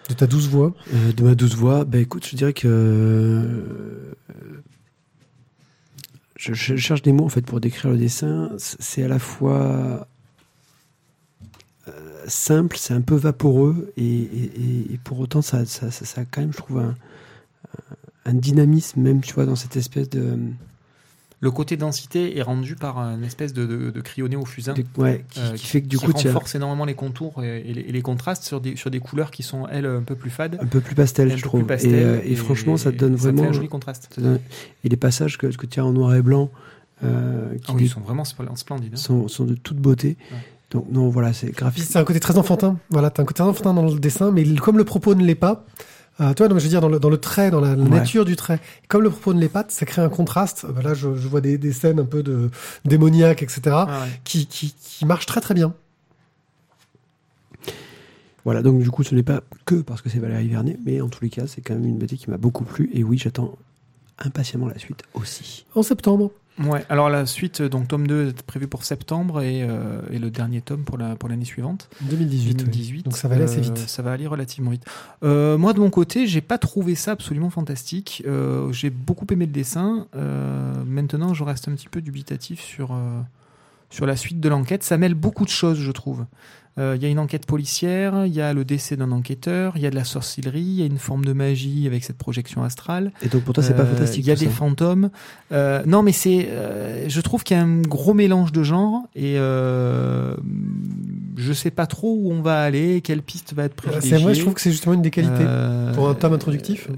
de ta douce voix. Euh, de ma douce voix, bah écoute, je dirais que euh, je, cherche des mots en fait pour décrire le dessin. C'est à la fois euh, simple, c'est un peu vaporeux et, et- pour autant ça, ça, ça, ça a quand même, je trouve, un, un dynamisme même, tu vois, dans cette espèce de, Le côté densité est rendu par une espèce de, de, de crayonné au fusain. de- ouais, qui, euh, qui fait que du coup, tu as renforce énormément les contours et, et les, et les contrastes sur des, sur des couleurs qui sont, elles, un peu plus fades. un peu plus pastel, je trouve. plus pastel, et, euh, et franchement, ça te donne fait vraiment. un joli contraste. ça donne- Et les passages que, que tu as en noir et blanc, euh, qui Ah oui, dé- ils sont vraiment spl- splendides. hein. sont, sont de toute beauté. Ouais. Donc non, voilà, c'est graphique. c'est un côté très enfantin. Voilà, t'as un côté très enfantin dans le dessin, mais comme le propos ne l'est pas, euh, tu vois, non, mais je veux dire, dans le, dans le trait, dans la, la Ouais. nature du trait, comme le propos l'est pas, ça crée un contraste. Euh, Là, je, je vois des, des scènes un peu de démoniaques, etc., Ah ouais. qui, qui, qui marchent très très bien. Voilà, donc du coup, ce n'est pas que parce que c'est Valérie Vernet, mais en tous les cas, c'est quand même une BD qui m'a beaucoup plu. Et oui, j'attends impatiemment la suite aussi. En septembre. Ouais, alors la suite, donc tome 2 est prévu pour septembre et, euh, et le dernier tome pour la pour l'année suivante, 2018. oui. 2018. Donc ça va aller assez Euh, vite. Ça va aller relativement vite. Euh, moi de mon côté, j'ai pas trouvé ça absolument fantastique. Euh, j'ai beaucoup aimé le dessin. Euh, maintenant, je reste un petit peu dubitatif sur euh, sur la suite de l'enquête. Ça mêle beaucoup de choses, je trouve. Euh, Il y a une enquête policière, il y a le décès d'un enquêteur, il y a de la sorcellerie, il y a une forme de magie avec cette projection astrale. Et donc pour toi, c'est pas Euh, fantastique. Il y a tout des ça fantômes. Euh, non, mais c'est. euh, je trouve qu'il y a un gros mélange de genres et euh, je sais pas trop où on va aller, quelle piste va être privilégiée. C'est vrai, je trouve que c'est justement une des qualités. Euh, pour un tome introductif. euh,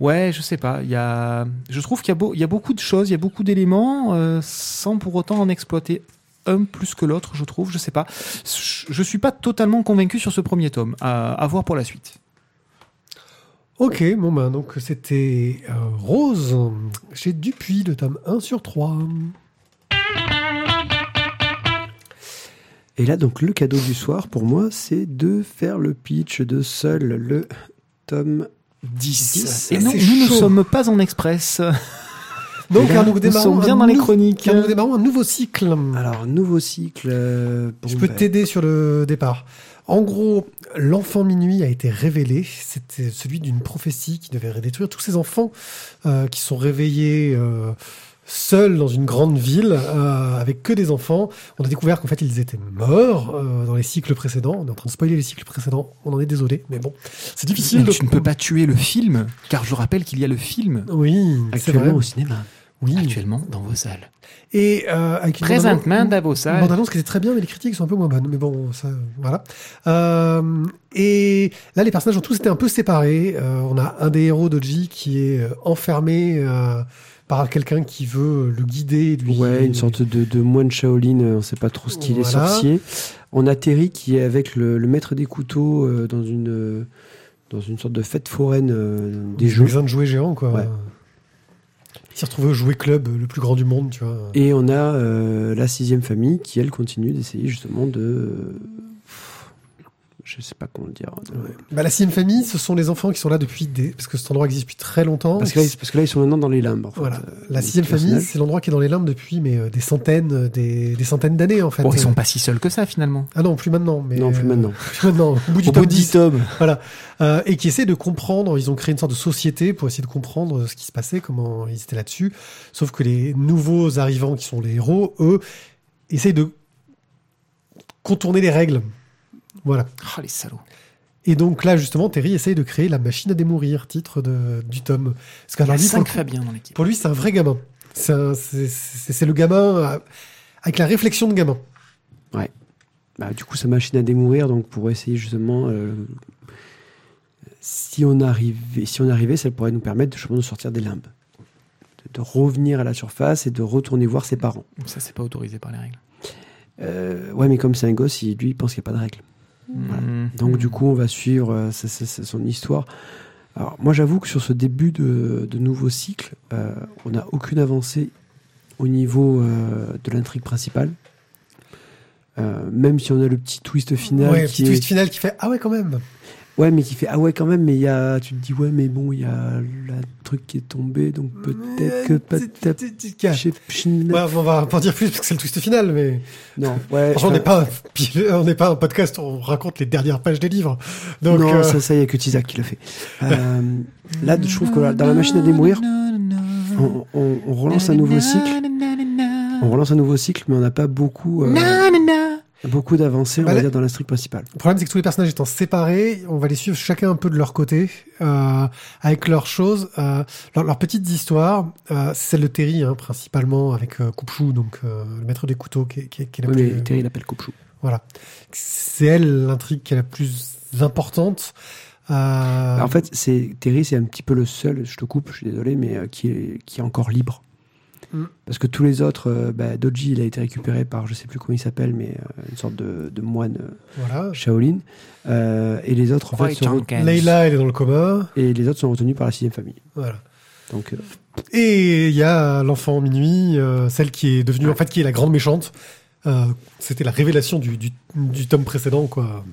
Ouais, je sais pas. Il y a, je trouve qu'il y a, beau- il y a beaucoup de choses, il y a beaucoup d'éléments, euh, sans pour autant en exploiter un plus que l'autre, je trouve. Je sais pas. Je suis pas totalement convaincu sur ce premier tome. À, à voir pour la suite. Ok, bon ben donc c'était euh, Rose chez Dupuis, le tome 1 sur 3. Et là, donc, le cadeau du soir, pour moi, c'est de faire le pitch de seul le tome 10. Et non, c'est nous ne sommes pas en express. Donc là, car nous démarrons sommes bien un dans les nou- chroniques. car nous démarrons un nouveau cycle. Alors, nouveau cycle. euh, Je peux bah, t'aider sur le départ. En gros, l'enfant minuit a été révélé. C'était celui d'une prophétie qui devait détruire tous ces enfants euh, qui sont réveillés euh, seuls dans une grande ville euh, avec que des enfants. On a découvert qu'en fait ils étaient morts euh, dans les cycles précédents. On est en train de spoiler les cycles précédents. On en est désolé, mais bon, c'est difficile. Mais de... tu ne peux pas tuer le film, car je rappelle qu'il y a le film Oui. Actuellement au cinéma. Oui. actuellement dans vos salles. Et euh, avec une Présentement bande- dans vos salles. bande-annonce qui était très bien, mais les critiques sont un peu moins bonnes. Mais bon, ça, voilà. Euh, et là, les personnages ont tous été un peu séparés. Euh, on a un des héros d'Oji qui est euh, enfermé euh, par quelqu'un qui veut le guider. Lui, Ouais, une sorte de, de moine Shaolin, euh, on sait pas trop ce qu'il est sorcier. On a Terry qui est avec le, le maître des couteaux euh, dans une euh, dans une sorte de fête foraine euh, des jeux. de jouets géants, quoi. Ouais. Il s'est retrouvé au jouet club, le plus grand du monde, tu vois. Et on a la sixième famille qui elle continue d'essayer justement de je sais pas comment le dire. Bah, la sixième famille, ce sont les enfants qui sont là depuis des... parce que cet endroit existe depuis très longtemps. Parce que, là, ils- parce que là ils sont maintenant dans les limbes. en fait, Voilà. euh, La sixième famille, c'est l'endroit qui est dans les limbes depuis mais euh, des centaines, euh, des, des centaines d'années en fait. Bon, ils sont pas si seuls que ça finalement. Ah non, plus maintenant. Mais Non, plus euh, maintenant. plus maintenant. Au bout du Au tome bout de 10 10. tomes. Voilà. Euh, et qui essaient de comprendre. Ils ont créé une sorte de société pour essayer de comprendre ce qui se passait, comment ils étaient là-dessus. Sauf que les nouveaux arrivants, qui sont les héros, eux, essayent de contourner les règles. Voilà. Oh les salauds. Et donc là, justement, Terry essaye de créer la machine à démourir, titre de, du tome. Parce Il y a qu'alors, lui, pour, 5 le coup- Fabien dans l'équipe. pour lui, c'est un vrai gamin. C'est le gamin avec la réflexion de gamin. Bah, du coup, sa machine à démourir, donc pour essayer justement, euh, si on arrivait, si on arrivait, ça pourrait nous permettre justement de sortir des limbes, de, de revenir à la surface et de retourner voir ses parents. Ça, c'est pas autorisé par les règles. Euh, ouais, mais comme c'est un gosse, il, lui, il pense qu'il n'y a pas de règles. Voilà. Mmh. Donc du coup, on va suivre euh, son histoire. Alors moi, j'avoue que sur ce début de, de nouveau cycle, euh, on n'a aucune avancée au niveau euh, de l'intrigue principale. Euh, même si on a le petit twist final ouais, qui petit est... twist final qui fait Ah ouais, quand même. Ouais, mais qui fait ah ouais quand même, mais il y a tu te dis ouais mais bon il y a le truc qui est tombé donc peut-être que pas Ouais, je sais- on va pas en dire plus parce que c'est le twist final, mais non ouais franchement, on n'est pas, on n'est pas un podcast, où on raconte les dernières pages des livres. Donc, non euh, ça ça y a que Tizak qui le fait. Euh, là je trouve que dans la machine à démourir on, on- on relance un nouveau cycle, on relance un nouveau cycle mais on n'a pas beaucoup euh, beaucoup d'avancées on Bah, va là- dire dans l'intrigue principale. Le problème, c'est que tous les personnages étant séparés, on va les suivre chacun un peu de leur côté, euh, avec leurs choses, euh, leurs, petites histoires. Euh, c'est celle de Terry, hein, principalement, avec euh, Coupchou, donc euh, le maître des couteaux, qui est, qui est- qui est la Ouais, plus... mais Terry l'appelle Kopchou. Voilà. C'est elle l'intrigue qui est la plus importante. Euh, En fait, c'est Terry, c'est un petit peu le seul, je te coupe, je suis désolé, mais euh, qui, est, qui est encore libre. Mm. Parce que tous les autres, euh, bah, Doji, il a été récupéré par, je sais plus comment il s'appelle, mais euh, une sorte de, de moine euh, voilà. Shaolin. Euh, et les autres, en fait, sont re- Jenkins. Leila, elle est dans le coma. et les autres sont retenus par la sixième famille. Voilà. Donc, euh, Et il y a l'enfant minuit, euh, celle qui est devenue, en fait, qui est la grande méchante. Euh, C'était la révélation du, du, du tome précédent, quoi.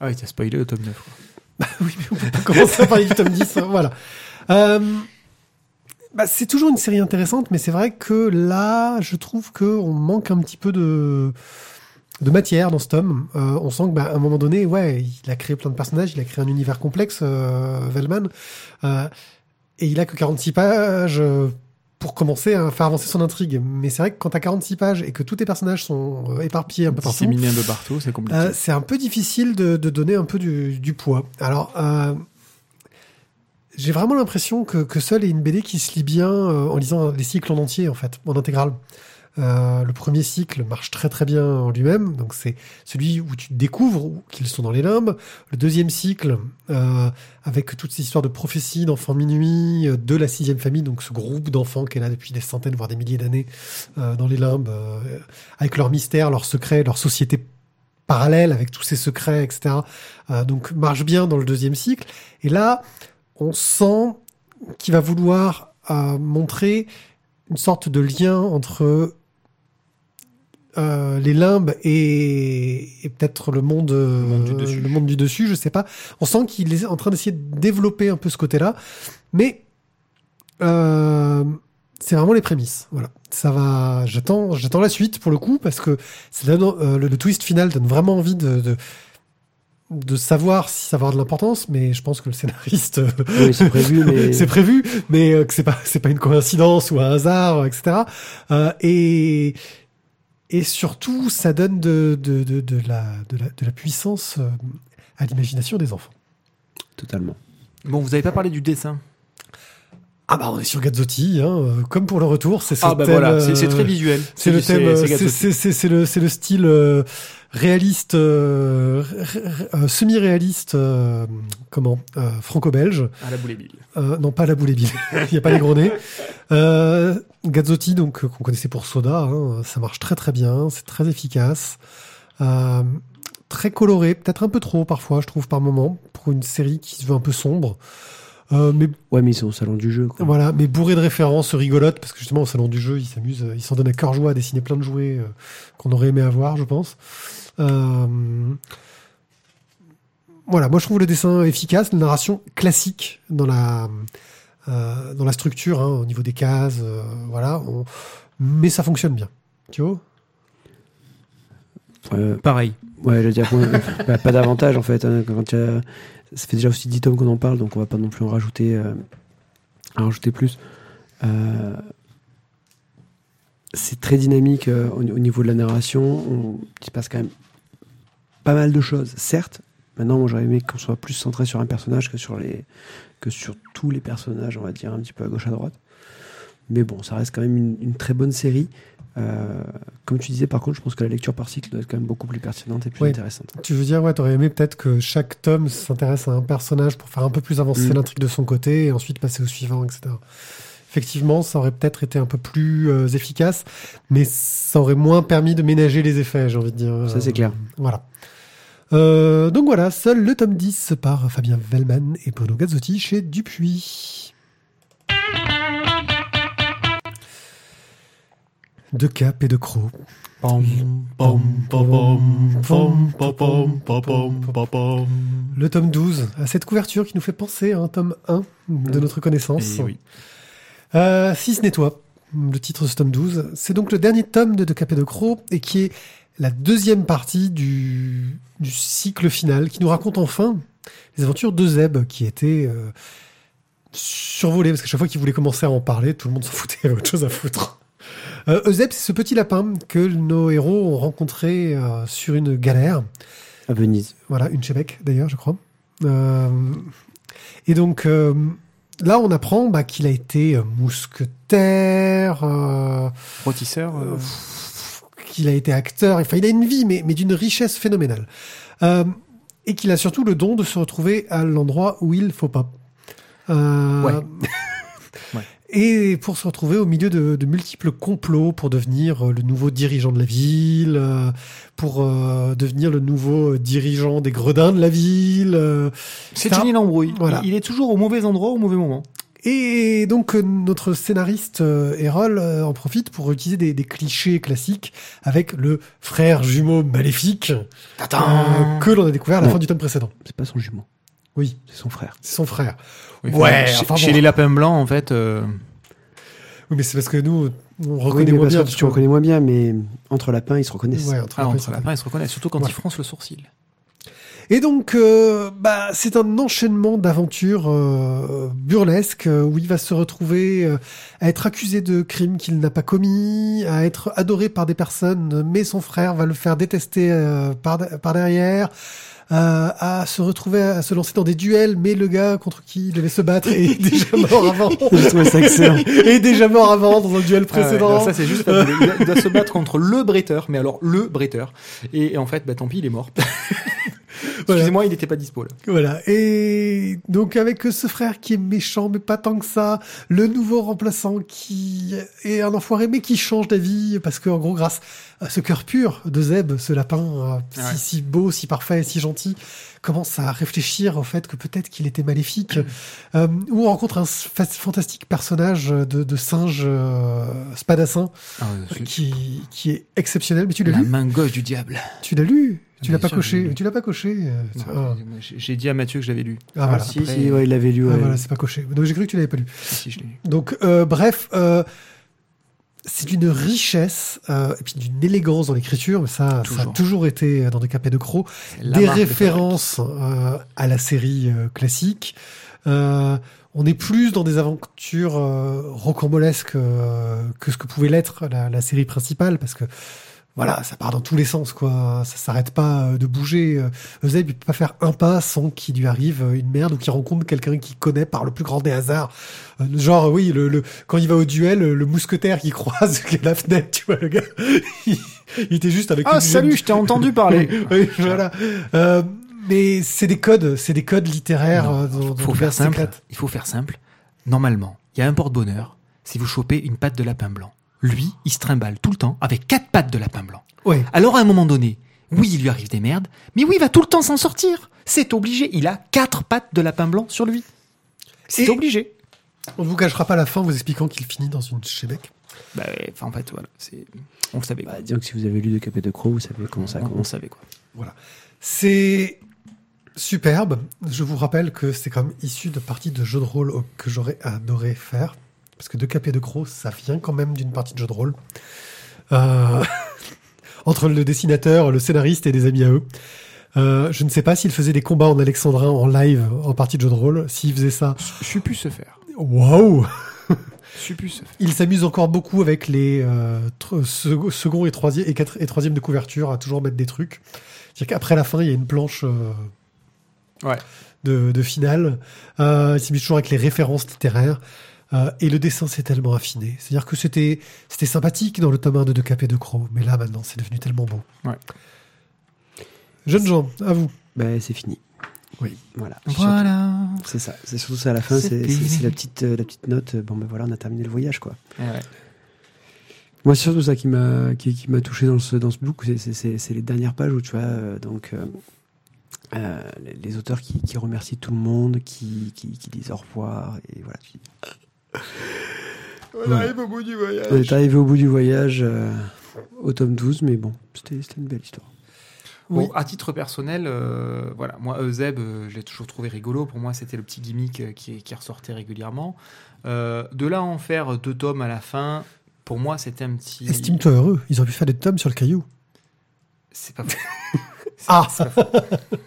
Ah oui, t'as spoilé le tome 9. Quoi. oui, mais on peut pas commencer à parler du tome 10, hein, voilà. Euh, bah, c'est toujours une série intéressante, mais c'est vrai que là, je trouve que on manque un petit peu de de matière dans ce tome. Euh, on sent que, bah, à un moment donné, ouais, il a créé plein de personnages, il a créé un univers complexe, euh, Vellman, euh, et il a que 46 pages euh, pour commencer à faire avancer son intrigue. Mais c'est vrai que quand t'as 46 pages et que tous tes personnages sont éparpillés un peu partout, Disséminé un peu partout, c'est compliqué. c'est un peu difficile de, de donner un peu du, du poids. Alors, j'ai vraiment l'impression que, que seul est une BD qui se lit bien euh, en lisant les cycles en entier, en fait, en intégrale. Euh, le premier cycle marche très très bien en lui-même, donc c'est celui où tu découvres qu'ils sont dans les limbes. Le deuxième cycle, euh, avec toutes ces histoires de prophéties, d'enfants minuit, euh, de la sixième famille, donc ce groupe d'enfants qui est là depuis des centaines, voire des milliers d'années euh, dans les limbes, euh, avec leurs mystères, leurs secrets, leur société parallèle avec tous ces secrets, etc. Euh, donc marche bien dans le deuxième cycle. Et là, on sent qu'il va vouloir euh, montrer une sorte de lien entre euh, les limbes et, et peut-être le monde, euh, monde du dessus. le monde du dessus, je sais pas. On sent qu'il est en train d'essayer de développer un peu ce côté-là, mais euh, c'est vraiment les prémices. Voilà, ça va. J'attends, j'attends la suite pour le coup parce que ça donne, euh, le, le twist final donne vraiment envie de, de de savoir si ça va avoir de l'importance, mais je pense que le scénariste euh, Oui, c'est prévu, mais c'est prévu, mais euh, que c'est pas c'est pas une coïncidence ou un hasard, euh, etc. Euh, et et surtout, ça donne de de de, de la de la de la puissance à l'imagination des enfants. totalement. Bon, vous avez pas parlé du dessin? Ah bah on est sur Gazzotti, hein, comme pour le retour, c'est ce Ah bah thème, voilà, c'est très visuel. C'est le thème, c'est- le c'est le style euh, réaliste, euh, euh, semi-réaliste, euh, comment, euh, franco-belge. à la boule. Euh, non, pas la boule. Il n'y a pas les gros nez. Euh, Gazzotti, donc, qu'on connaissait pour Soda, hein, ça marche très très bien, c'est très efficace. Euh, très coloré, peut-être un peu trop parfois, je trouve, par moment, pour une série qui se veut un peu sombre. Euh, mais Ouais, mais ils sont au salon du jeu. Quoi. voilà, mais bourré de références rigolotes, parce que justement, au salon du jeu, ils s'amusent, euh, ils s'en donnent à cœur joie à dessiner plein de jouets euh, qu'on aurait aimé avoir, je pense. Euh, Voilà, moi je trouve le dessin efficace, la narration classique dans la, dans la structure, hein, au niveau des cases, voilà. on- Mais ça fonctionne bien. Tu vois? Euh, Pareil. ouais, je veux dire, bah, pas d'avantage en fait. hein, quand il y a- Ça fait déjà aussi 10 tomes qu'on en parle, donc on va pas non plus en rajouter, euh, en rajouter plus. Euh, C'est très dynamique au, au niveau de la narration. On- il se passe quand même pas mal de choses, certes. Maintenant, moi j'aurais aimé qu'on soit plus centré sur un personnage que sur, les, que sur tous les personnages, on va dire, un petit peu à gauche à droite. Mais bon, ça reste quand même une, une très bonne série. Euh, comme tu disais, par contre, je pense que la lecture par cycle doit être quand même beaucoup plus pertinente et plus Oui. intéressante. Tu veux dire, ouais, t'aurais aimé peut-être que chaque tome s'intéresse à un personnage pour faire un peu plus avancer Mm. l'intrigue de son côté et ensuite passer au suivant, etc. Effectivement, ça aurait peut-être été un peu plus euh, efficace, mais ça aurait moins permis de ménager les effets, j'ai envie de dire. Ça, c'est clair. Voilà. Euh, donc voilà, seul le tome 10 par Fabien Vellman et Bruno Gazzotti chez Dupuis. de cap et de croc. Le tome 12 a cette couverture qui nous fait penser à un tome 1 de notre connaissance. Eh euh, si ce n'est toi, le titre de ce tome 12, c'est donc le dernier tome de De Cap et de Croc et qui est la deuxième partie du, cycle final qui nous raconte enfin les aventures de Zeb qui était... Euh, survolé parce qu'à chaque fois qu'il voulait commencer à en parler, tout le monde s'en foutait, il y avait autre chose à foutre. Euh, Zeb, c'est ce petit lapin que nos héros ont rencontré euh, sur une galère. À Venise. Voilà, une Chebec d'ailleurs, je crois. Euh, et donc euh, là, on apprend bah, qu'il a été mousquetaire, euh, Rôtisseur. euh, qu'il a été acteur. Enfin, il a une vie, mais, mais d'une richesse phénoménale. Euh, et qu'il a surtout le don de se retrouver à l'endroit où il faut pas. Euh, Ouais. Et pour se retrouver au milieu de, de multiples complots pour devenir euh, le nouveau dirigeant de la ville, euh, pour euh, devenir le nouveau dirigeant des gredins de la ville. euh, C'est une embrouille. Voilà. Il, est toujours au mauvais endroit au mauvais moment. Et donc euh, notre scénariste euh, Errol euh, en profite pour utiliser des, des clichés classiques avec le frère jumeau maléfique euh, que l'on a découvert à la Non. fin du tome précédent. C'est pas son jumeau, Oui, c'est son frère. c'est son frère. Oui, Ouais, chez, enfin chez bon. les lapins blancs, en fait. euh, Oui, mais c'est parce que nous, on reconnaît moins bien. tu reconnais moins bien, mais entre lapins, ils se reconnaissent. Ouais, entre Ah, entre lapins, ils se reconnaissent, surtout quand ils froncent le sourcil. Et donc, euh, bah, c'est un enchaînement d'aventures euh, burlesques euh, où il va se retrouver euh, à être accusé de crimes qu'il n'a pas commis, à être adoré par des personnes, mais son frère va le faire détester euh, par, par derrière. Euh, à se retrouver à se lancer dans des duels, mais le gars contre qui il devait se battre est déjà mort avant. Est déjà mort avant dans un duel Ah ouais, précédent. ça, c'est juste il, doit, il doit se battre contre le bretteur, mais alors le bretteur. Et, et en fait, bah, tant pis, il est mort. Excusez-moi, il n'était pas dispo là. Voilà. Et donc avec ce frère qui est méchant, mais pas tant que ça, le nouveau remplaçant qui est un enfoiré, mais qui change d'avis, parce que en gros, grâce à ce cœur pur de Zeb, ce lapin euh, si, si beau, si parfait, si gentil, commence à réfléchir au fait que peut-être qu'il était maléfique. euh, où on rencontre un fa- fantastique personnage de, de singe euh, spadassin Ah, qui, qui est exceptionnel. Mais tu l'as la lu? main gauche du diable. Tu l'as lu? Tu Bien l'as pas coché lu. Tu l'as pas coché euh, ah. j'ai- dit à Mathieu que je l'avais lu. Ah, voilà. si, Après- si, ouais, il l'avait lu. Ah, voilà, c'est pas coché. Donc j'ai cru que tu l'avais pas lu. Si, si, je l'ai lu. Donc euh, bref, euh, c'est d'une richesse euh, et puis d'une élégance dans l'écriture, mais ça, ça a Toujours. été euh, dans des capets de crocs. Des références euh, à la série euh, classique. Euh, on est plus dans des aventures euh, rocambolesques euh, que ce que pouvait l'être la, la série principale, parce que voilà, ça part dans tous les sens, quoi. Ça s'arrête pas euh, de bouger. Zeb, il peut pas faire un pas sans qu'il lui arrive euh, une merde ou qu'il rencontre quelqu'un qu'il connaît par le plus grand des hasards. Euh, genre, oui, le, le, quand il va au duel, le mousquetaire qui croise la fenêtre, tu vois, le gars, il, il était juste avec Ah, une salut, je t'ai entendu parler. oui, voilà. Euh, mais c'est des codes, c'est des codes littéraires. Non, dont- Il dont faut faire simple. Il faut faire simple. Normalement, il y a un porte-bonheur. Si vous chopez une patte de lapin blanc, lui, il se trimballe tout le temps avec quatre pattes de lapin blanc. Ouais. Alors à un moment donné, oui, il lui arrive des merdes, mais oui, il va tout le temps s'en sortir. C'est obligé. Il a quatre pattes de lapin blanc sur lui. C'est Et- obligé. On ne vous cachera pas la fin en vous expliquant qu'il finit dans une chébec. Bah, ouais, enfin, en fait, voilà. C'est... On le savait. quoi. Bah, disons que si vous avez lu De Capet de Croc, vous savez comment ça on, on commence. savait quoi. C'est superbe. Je vous rappelle que c'est quand même issu de parties de jeux de rôle que j'aurais adoré faire. Parce que De Cap et de Croc, ça vient quand même d'une partie de jeu de rôle. Euh, Entre le dessinateur, le scénariste et des amis à eux. Euh, je ne sais pas s'il faisait des combats en alexandrin en live en partie de jeu de rôle. S'il faisait ça, Je suis plus se faire. waouh Je suis plus se faire. Il s'amuse encore beaucoup avec les euh, second et troisième et, quatre, et troisième de couverture à toujours mettre des trucs. C'est-à-dire qu'après la fin, il y a une planche euh, Ouais. de, de finale. Il s'amuse toujours avec les références littéraires. Euh, et le dessin s'est tellement affiné. C'est-à-dire que c'était c'était sympathique dans le tome 1 de De Cap et de Croc, mais là maintenant c'est devenu tellement beau. Ouais. Jeunes gens, à vous. Bah, c'est fini. Oui. Voilà. Voilà. C'est ça. C'est surtout ça à la fin. C'est C'est c'est- c'est fini. la petite, euh, la petite note. euh, Bon, ben voilà, on a terminé le voyage, quoi. Ouais, ouais. Moi, c'est surtout ça qui m'a qui, qui m'a touché dans ce dans ce book. C'est- C'est c'est- c'est les dernières pages où tu vois euh, donc euh, euh, les, les auteurs qui, qui remercient tout le monde, qui, qui, qui disent au revoir et voilà. On arrive au bout du voyage. On est arrivé au bout du voyage euh, au tome 12, mais bon, c'était c'était une belle histoire. Oui. Bon, à titre personnel, euh, voilà, moi Euseb, euh, je l'ai toujours trouvé rigolo. Pour moi, c'était le petit gimmick euh, qui, qui ressortait régulièrement. Euh, de là à en faire deux tomes à la fin, pour moi, c'était un petit. Estime-toi heureux. Ils auraient pu faire des tomes sur le caillou. C'est pas faux. Ah. pas faux.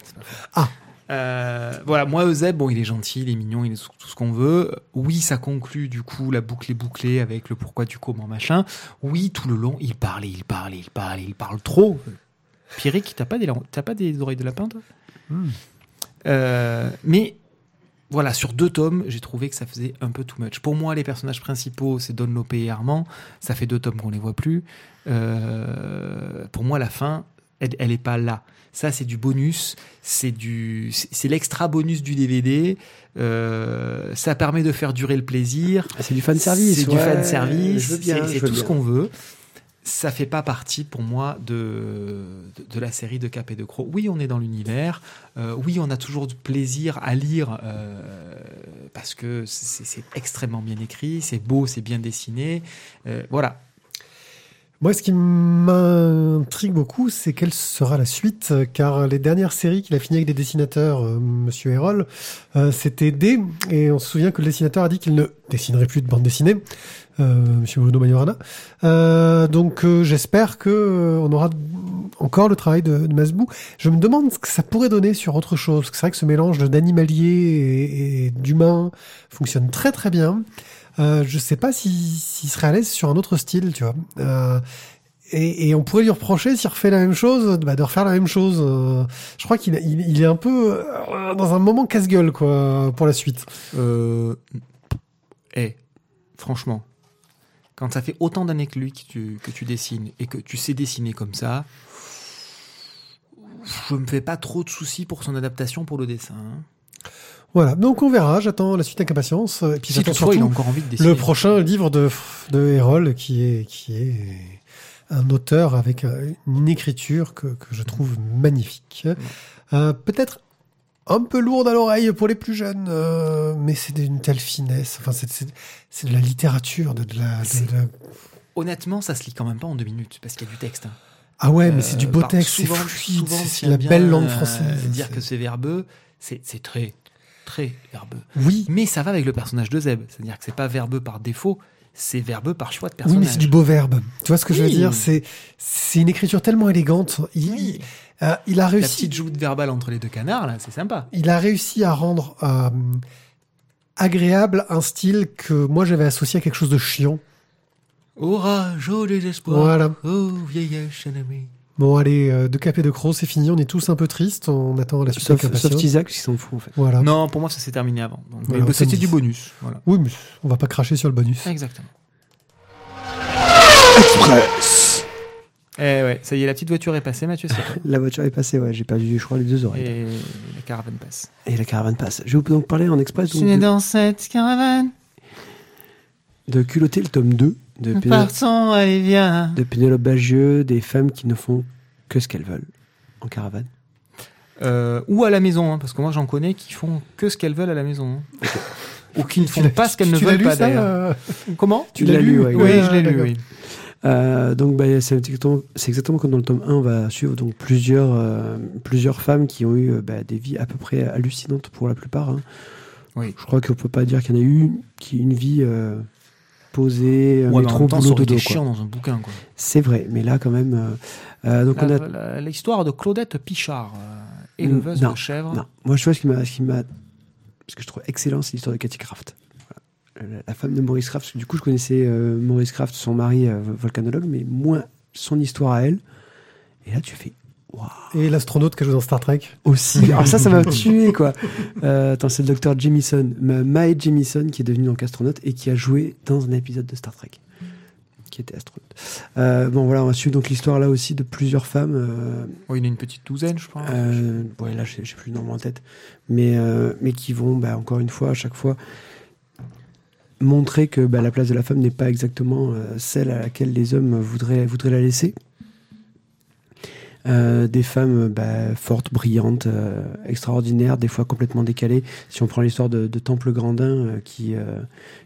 C'est pas faux. Ah. Euh, voilà, moi Euseb, bon, il est gentil, il est mignon, il est tout ce qu'on veut. Oui, ça conclut du coup la boucle est bouclée avec le pourquoi du comment machin. Oui, tout le long, il parle, et il parle, et il parle, et il parle trop. Pierrick, t'as pas des t'as pas des oreilles de lapin toi? Hmm. Euh, mais voilà, sur deux tomes, j'ai trouvé que ça faisait un peu too much. Pour moi, les personnages principaux, c'est Don Lope et Armand. Ça fait deux tomes qu'on les voit plus. Euh, pour moi, la fin, elle, elle est pas là. Ça, c'est du bonus. C'est du, c'est l'extra bonus du DVD. Euh, ça permet de faire durer le plaisir. Ah, c'est du fan service. C'est du fan service. Bien. c'est- tout ce qu'on veut. Ça fait pas partie pour moi de, de, de la série de Cap et de Croc. Oui, on est dans l'univers. Euh, oui, on a toujours du plaisir à lire euh, parce que c'est extrêmement bien écrit, c'est beau, c'est bien dessiné. Voilà. Moi, ce qui m'intrigue beaucoup, c'est quelle sera la suite, euh, car les dernières séries qu'il a finies avec des dessinateurs, euh, Monsieur Erol, euh, c'était D, et on se souvient que le dessinateur a dit qu'il ne dessinerait plus de bande dessinée, euh, Monsieur Bruno Majorana. Euh, donc, j'espère que on aura encore le travail de, de Masbou. Je me demande ce que ça pourrait donner sur autre chose, parce que c'est vrai que ce mélange d'animalier et, et d'humain fonctionne très très bien. Euh, je sais pas si- s'il serait à l'aise sur un autre style, tu vois. Euh, et, on pourrait lui reprocher s'il refait la même chose, bah, de refaire la même chose. Euh, je crois qu'il est un peu dans un moment casse-gueule, quoi, pour la suite. Eh, franchement, quand ça fait autant d'années que lui que tu, que tu dessines et que tu sais dessiner comme ça, je me fais pas trop de soucis pour son adaptation pour le dessin. hein. Voilà, donc on verra, j'attends la suite avec impatience. Et puis Si j'attends toutefois il a surtout encore envie de dessiner. le prochain livre de, de Hérol qui est, qui est un auteur avec euh, une écriture que, que je trouve magnifique. Euh, Peut-être un peu lourde à l'oreille pour les plus jeunes, euh, mais c'est d'une telle finesse. Enfin, c'est- de la littérature, de, de la. de- Honnêtement, ça se lit quand même pas en deux minutes parce qu'il y a du texte. hein. Ah ouais, mais c'est du beau texte, c'est fluide, c'est- la belle langue française. dire que c'est verbeux, c'est très, très verbeux. Oui, Mais ça va avec le personnage de Zeb. C'est-à-dire que c'est pas verbeux par défaut, c'est verbeux par choix de oui, personnage. mais c'est du beau verbe. Tu vois ce que je veux Oui. dire? C'est c'est une écriture tellement élégante. Il, Oui. euh, il a La réussi. petite joute verbale entre les deux canards, là, c'est sympa. il a réussi à rendre euh, agréable un style que moi j'avais associé à quelque chose de chiant. Orage, oh désespoir, Voilà. oh vieillesse ennemie. Bon, allez, euh, de Cap et de Croc, c'est fini. On est tous un peu tristes. On attend la suite Sauf, avec sauf. Isaac qui s'en fout en fait. Voilà. Non, pour moi, ça s'est terminé avant. Donc, Voilà, mais on c'était du bonus. Voilà. Oui, mais on va pas cracher sur le bonus. Exactement. Express. Eh ouais, ça y est, la petite voiture est passée, Mathieu, c'est. La voiture est passée, ouais, j'ai perdu, je crois, les deux oreilles. Et la caravane passe. Et, la caravane passe. Je vais vous donc parler en express es de, dans cette caravane, de Culotté, le tome 2 de, Pénélope- partons, allez viens. de Pénélope Bagieux, des femmes qui ne font que ce qu'elles veulent en caravane. Euh, ou à la maison, hein, parce que moi j'en connais qui font que ce qu'elles veulent à la maison. hein. Ou qui ne font pas ce qu'elles ne tu l'as veulent lu, pas ça, d'ailleurs. euh Comment Tu l'as lu, ouais. Oui, Ouais, je l'ai lu, d'accord. oui. Euh, donc bah, c'est exactement, c'est exactement comme dans le tome 1, on va suivre donc plusieurs, euh, plusieurs femmes qui ont eu euh, bah, des vies à peu près hallucinantes pour la plupart. hein. Oui. Je crois qu'on peut pas dire qu'il y en a eu une qui une vie euh, posée, Ouais, mais en métro, boulot, été dodo. chiant dans un bouquin. Quoi. C'est vrai, mais là quand même. euh, euh, donc L'histoire de Claudette Pichard, euh, éleveuse Non, de chèvres. Non, moi je vois ce qui m'a, ce qui m'a, ce que je trouve excellent, c'est l'histoire de Cathy Kraft. Voilà. La, femme de Maurice Kraft, parce que du coup je connaissais euh, Maurice Kraft, son mari euh, volcanologue, mais moins son histoire à elle. Et là tu fais Et l'astronaute qui a joué dans Star Trek. aussi. Alors ça, ça m'a tué quoi. Euh, attends, c'est le docteur Jamison, Ma- Mae Jamison, qui est devenu donc astronaute et qui a joué dans un épisode de Star Trek, qui était astronaute. Euh, bon voilà, on va suivre donc l'histoire là aussi de plusieurs femmes. euh, Oui, il y en a une petite douzaine, je crois. euh, ouais, là, j'ai plus le nom en tête. Mais, euh, mais qui vont, bah, encore une fois, à chaque fois, montrer que bah, la place de la femme n'est pas exactement euh, celle à laquelle les hommes voudraient, voudraient la laisser. Euh, des femmes bah, fortes, brillantes, euh, extraordinaires, des fois complètement décalées. Si on prend l'histoire de, de Temple Grandin, euh, qui, euh,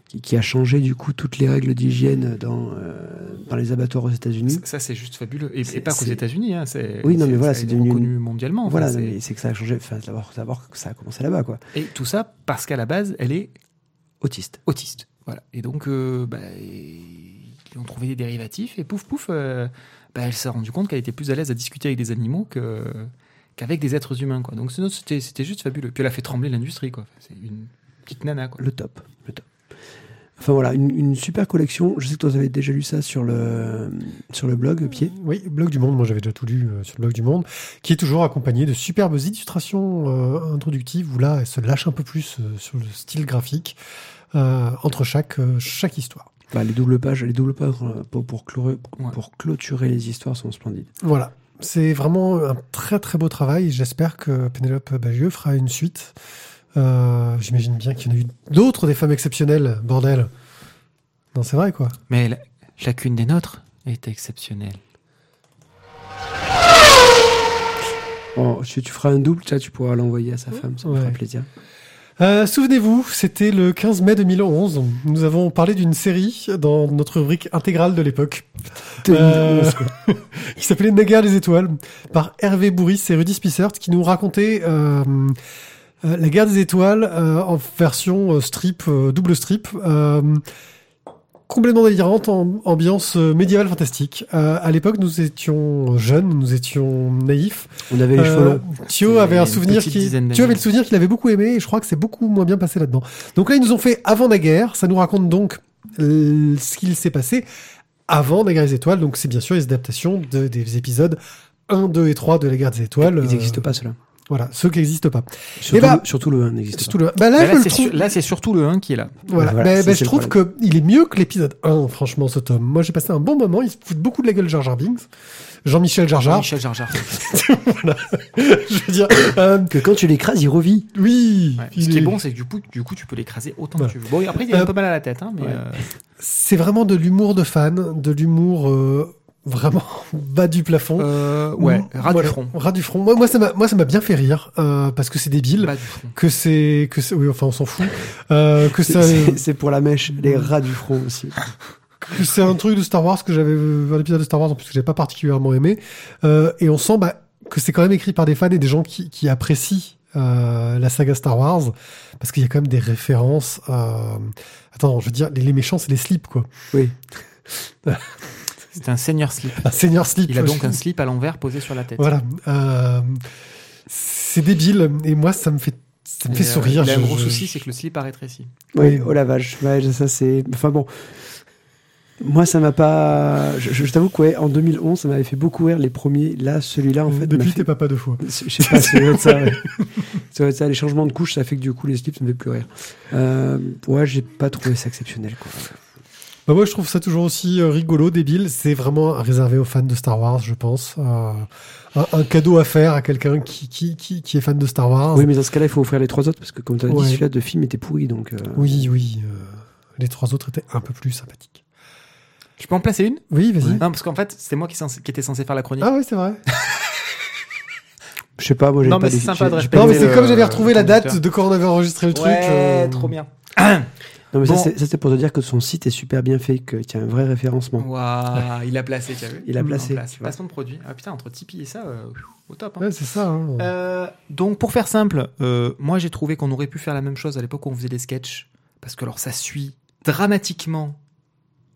qui, qui a changé du coup toutes les règles d'hygiène dans, euh, dans les abattoirs aux États-unis. Ça, ça, c'est juste fabuleux. Et, et pas qu'aux États-unis. Hein, Oui, non, mais voilà, c'est devenu reconnu mondialement. enfin, Voilà, mais c'est que ça a changé. Enfin, d'abord savoir que ça a commencé là-bas, quoi. Et tout ça parce qu'à la base, elle est Autiste. autiste. Voilà. Et donc, euh, bah, ils ont trouvé des dérivatifs et pouf pouf, euh, bah, elle s'est rendue compte qu'elle était plus à l'aise à discuter avec des animaux que qu'avec des êtres humains. Quoi. Donc c'était c'était juste fabuleux. Puis elle a fait trembler l'industrie. quoi. C'est une petite nana. Quoi. Le top. Le top. Enfin voilà, une, une super collection. Je sais que toi, vous avez déjà lu ça sur le, sur le blog, Pied. Oui, blog du Monde. Moi, j'avais déjà tout lu euh, sur le blog du Monde, qui est toujours accompagné de superbes illustrations euh, introductives où là, elle se lâche un peu plus euh, sur le style graphique euh, entre chaque euh, chaque histoire. Bah, les doubles pages, les doubles pages euh, pour, pour, clore- Ouais. pour clôturer les histoires sont splendides. Voilà. C'est vraiment un très très beau travail. J'espère que Pénélope Bagieux fera une suite. Euh, J'imagine bien qu'il y en a eu d'autres des femmes exceptionnelles, bordel. Non, c'est vrai quoi. Mais la- chacune des nôtres est exceptionnelle. Oh, si tu feras un double, tu, pourras l'envoyer à sa femme, ça me Ouais. fera plaisir. Euh, Souvenez-vous, c'était le 15 mai 2011. Nous avons parlé d'une série dans notre rubrique intégrale de l'époque. Euh, qui s'appelait Naguère les étoiles par Hervé Bourris et Rudy Spissert qui nous racontait euh, la guerre des étoiles en version strip, double strip. Complètement délirante, en ambiance euh, médiévale fantastique. Euh, à l'époque, nous étions jeunes, nous étions naïfs. On avait les cheveux Euh, longs. Thio avait un souvenir qui. Thio avait le souvenir qu'il avait beaucoup aimé et je crois que c'est beaucoup moins bien passé là-dedans. Donc là, ils nous ont fait avant la guerre. Ça nous raconte donc euh, ce qu'il s'est passé avant la guerre des étoiles. Donc c'est bien sûr les adaptations de- des épisodes 1, 2 et 3 de la guerre des étoiles. Ils Euh, n'existent pas, ceux-là. Voilà, ceux qui n'existent pas. Surtout, bah, le, surtout le 1 n'existe Surtout pas. le- bah là, Bah, là, le c'est trouve- sur- là, c'est surtout le 1 qui est là. Voilà, Voilà, c'est je trouve qu'il est mieux que l'épisode 1, franchement, ce tome. Moi, j'ai passé un bon moment. Il se fout beaucoup de la gueule de Jar Jar Binks. Jean-Michel Jar Jar. Michel Jar Jar. je veux dire, euh, Que quand tu l'écrases, il revit. oui. Ouais. il Ce qui est est- bon, c'est que du coup, du coup, tu peux l'écraser autant Voilà. que tu veux. Bon, et après, il a Euh, un peu mal à la tête, hein, mais ouais. euh, C'est vraiment de l'humour de fan, de l'humour euh, vraiment bas du plafond. euh, ouais, ras Voilà, du front. Ras du front. Moi, moi, ça m'a, moi, ça m'a bien fait rire euh, parce que c'est débile, Bas du front. que c'est, que c'est, oui, enfin, on s'en fout, euh, que ça, C'est c'est pour la mèche, les rats du front aussi. que c'est un truc de Star Wars que j'avais, un épisode de Star Wars en plus que j'avais pas particulièrement aimé, euh, et on sent bah, que c'est quand même écrit par des fans et des gens qui, qui apprécient euh, la saga Star Wars parce qu'il y a quand même des références. Euh... Attends, je veux dire, les, les méchants, c'est les slips quoi. Oui. C'est un seigneur slip. Un seigneur slip. Il a donc un slip à l'envers posé sur la tête. Voilà. Euh, c'est débile et moi ça me fait ça me Et, fait euh, sourire. Il a un Je- gros je- souci, c'est que le slip a rétréci. Oui, oh la vache. Ouais, ça c'est. Enfin bon. Moi, ça m'a pas. Je, je t'avoue que ouais, en 2011, ça m'avait fait beaucoup rire les premiers. Là, celui-là, en fait. m'a Depuis fait- t'es papa deux fois. Je sais pas, ça doit être ça. ouais. Ça doit être ça. Les changements de couche, ça fait que du coup, les slips, ça me fait plus rire. Euh, ouais, j'ai pas trouvé ça exceptionnel. Quoi. Bah moi je trouve ça toujours aussi euh, rigolo, débile. C'est vraiment réservé aux fans de Star Wars, je pense. Euh, un, un cadeau à faire à quelqu'un qui, qui, qui, qui est fan de Star Wars. Oui, mais dans ce cas-là, il faut offrir les trois autres parce que, comme tu as Ouais. dit, celui-là de film était pourri. Donc, euh, oui, oui. euh, les trois autres étaient un peu plus sympathiques. Je peux en placer une? Oui, vas-y. Non, parce qu'en fait, c'était moi qui, censé- qui était censé faire la chronique. Ah oui, c'est vrai. Je sais pas, moi j'ai Non, pas mais les- c'est sympa de respecter pas- Non, mais c'est comme j'avais retrouvé la date de quand on avait enregistré le truc. Ouais, euh, trop bien. Non, mais Bon. ça, c'est- pour te dire que son site est super bien fait, qu'il y a un vrai référencement. Waouh, il a placé, tu as vu Il a En placé, place. Placement de produit. Ah putain, entre Tipeee et ça, euh, au top. hein. Ouais, c'est ça. hein. Euh, donc pour faire simple, euh, moi j'ai trouvé qu'on aurait pu faire la même chose à l'époque où on faisait des sketchs. Parce que alors ça suit dramatiquement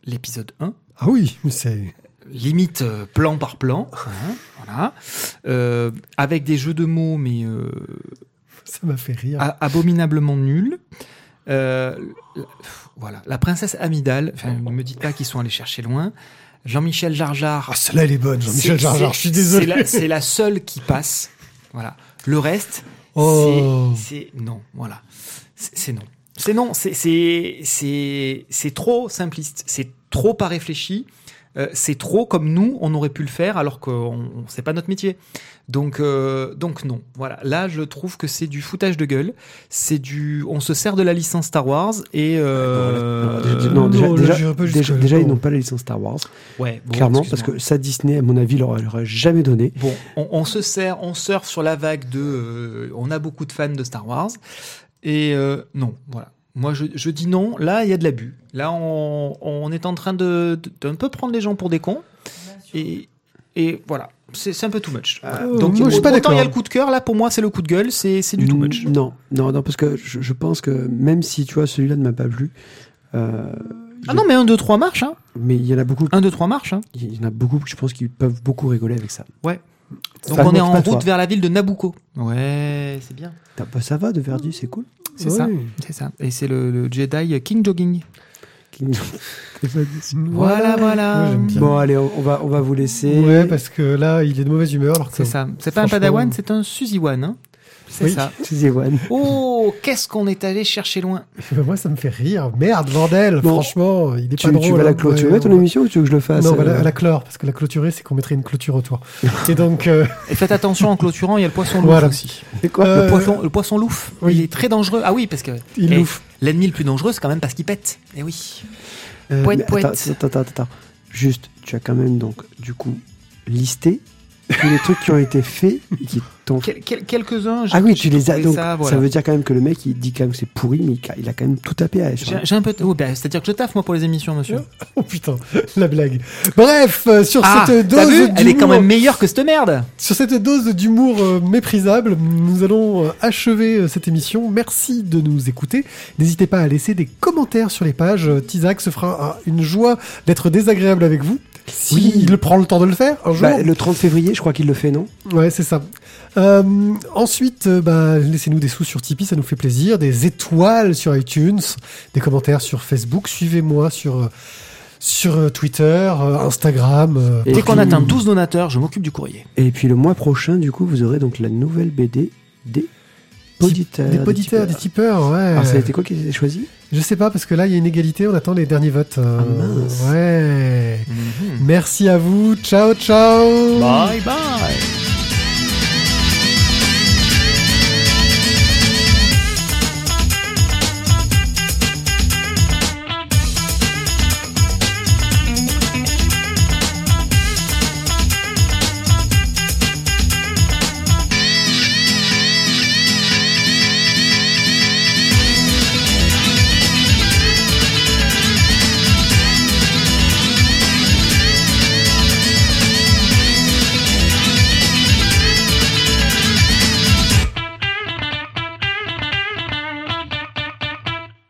l'épisode 1. Ah oui, mais c'est. limite euh, plan par plan, hein, voilà, Euh, avec des jeux de mots mais euh, Ça m'a fait rire. a- abominablement nuls. Euh, voilà, la princesse Amidale. Enfin, ne me dites pas qu'ils sont allés chercher loin. Jean-Michel Jarjar. Ah, celle-là, elle est bonne, Jean-Michel c'est- Jar Jar. c'est- Je suis désolé. C'est la, seule qui passe. Voilà. Le reste, Oh. c'est non. Voilà. C'est c'est non. C'est non. C'est c'est c'est c'est trop simpliste. C'est trop pas réfléchi. Euh, c'est trop comme nous, on aurait pu le faire alors que c'est pas notre métier. Donc, euh, donc non. Voilà. Là, je trouve que c'est du foutage de gueule. C'est du, on se sert de la licence Star Wars et Non, déjà- ils non. n'ont pas la licence Star Wars, ouais, bon, clairement, parce que ça, Disney, à mon avis, leur leur aurait jamais donné. Bon, on, on se sert, on surfe sur la vague de. euh, on a beaucoup de fans de Star Wars. Et euh, non, voilà. Moi, je, je dis non. Là, il y a de l'abus. Là, on, on est en train de d'un peu prendre les gens pour des cons. Et, et voilà. C'est c'est un peu too much. Euh, Donc, moi, je suis pas autant il y a le coup de cœur. Là, pour moi, c'est le coup de gueule. C'est c'est du too much. Non, non, non, parce que je, je pense que même si, tu vois, celui-là ne m'a pas plu, euh, Ah non, mais 1, 2, 3 marche. Hein. mais il y en a beaucoup, 1, 2, 3 marche. Hein. il y en a beaucoup, je pense, qui peuvent beaucoup rigoler avec ça. Donc, Ça on est en route toi. vers la ville de Nabucco. Ouais, c'est bien. T'as- bah, ça va de Verdi, c'est cool. C'est ça. C'est ça. Et c'est le, le Jedi King Jogging. Voilà, voilà. Bon, allez, on, on va, on va vous laisser. Ouais, parce que là, il est de mauvaise humeur. C'est ça. C'est pas un padawan, c'est un Suziwan. Hein c'est Oui. ça. One. Oh, qu'est-ce qu'on est allé chercher loin. Bah, moi, ça me fait rire. Merde, bordel. Bon. Franchement, il est Tu, pas drôle. tu vas la hein. clôturer ton émission ou tu veux que je le fasse Non, on va la, euh, la clore, parce que la clôturer, c'est qu'on mettrait une clôture autour. Et donc, euh, Et faites attention en clôturant, il y a le poisson Voilà. aussi. C'est quoi Euh, Le poisson, le poisson louf, oui. il est très dangereux. Ah oui, parce que il eh, louffe. l'ennemi le plus dangereux, c'est quand même parce qu'il pète. Eh oui. Euh, Poète, poète. Attends, attends, attends, attends. Juste, tu as quand même donc, du coup, listé tous les trucs qui ont été faits et qui t'ont Quel- quel- Quelques-uns. Ah oui, tu les as. Donc, Ça, veut dire quand même que le mec, il dit quand même que c'est pourri, mais il a- quand même tout tapé à J'ai j'ai un peu. oh, ben, C'est-à-dire que je taffe moi pour les émissions, monsieur. Oh putain, la blague. Bref, euh, sur Ah, cette t'as vu dose Elle est quand d'humour- même meilleure que cette merde. Sur cette dose d'humour euh, méprisable, nous allons euh, achever cette émission. Merci de nous écouter. N'hésitez pas à laisser des commentaires sur les pages. Tizak se fera une joie d'être désagréable avec vous. Si Oui. il prend le temps de le faire un jour. Bah, le 30 février, je crois qu'il le fait, non? Ouais, c'est ça. Euh, ensuite, euh, bah, laissez-nous des sous sur Tipeee, ça nous fait plaisir. Des étoiles sur iTunes, des commentaires sur Facebook. Suivez-moi sur, euh, sur Twitter, euh, Instagram. euh, Et Dès qu'on atteint 12 donateurs, je m'occupe du courrier. Et puis le mois prochain, du coup, vous aurez donc la nouvelle BD des poditeurs. des poditeurs, des tipeurs, ouais. Alors, ça a été quoi qui a été choisi Je sais pas, parce que là, il y a une égalité, on attend les derniers votes. euh, Ah, mince. Ouais. Mhm. Merci à vous, ciao, ciao Bye bye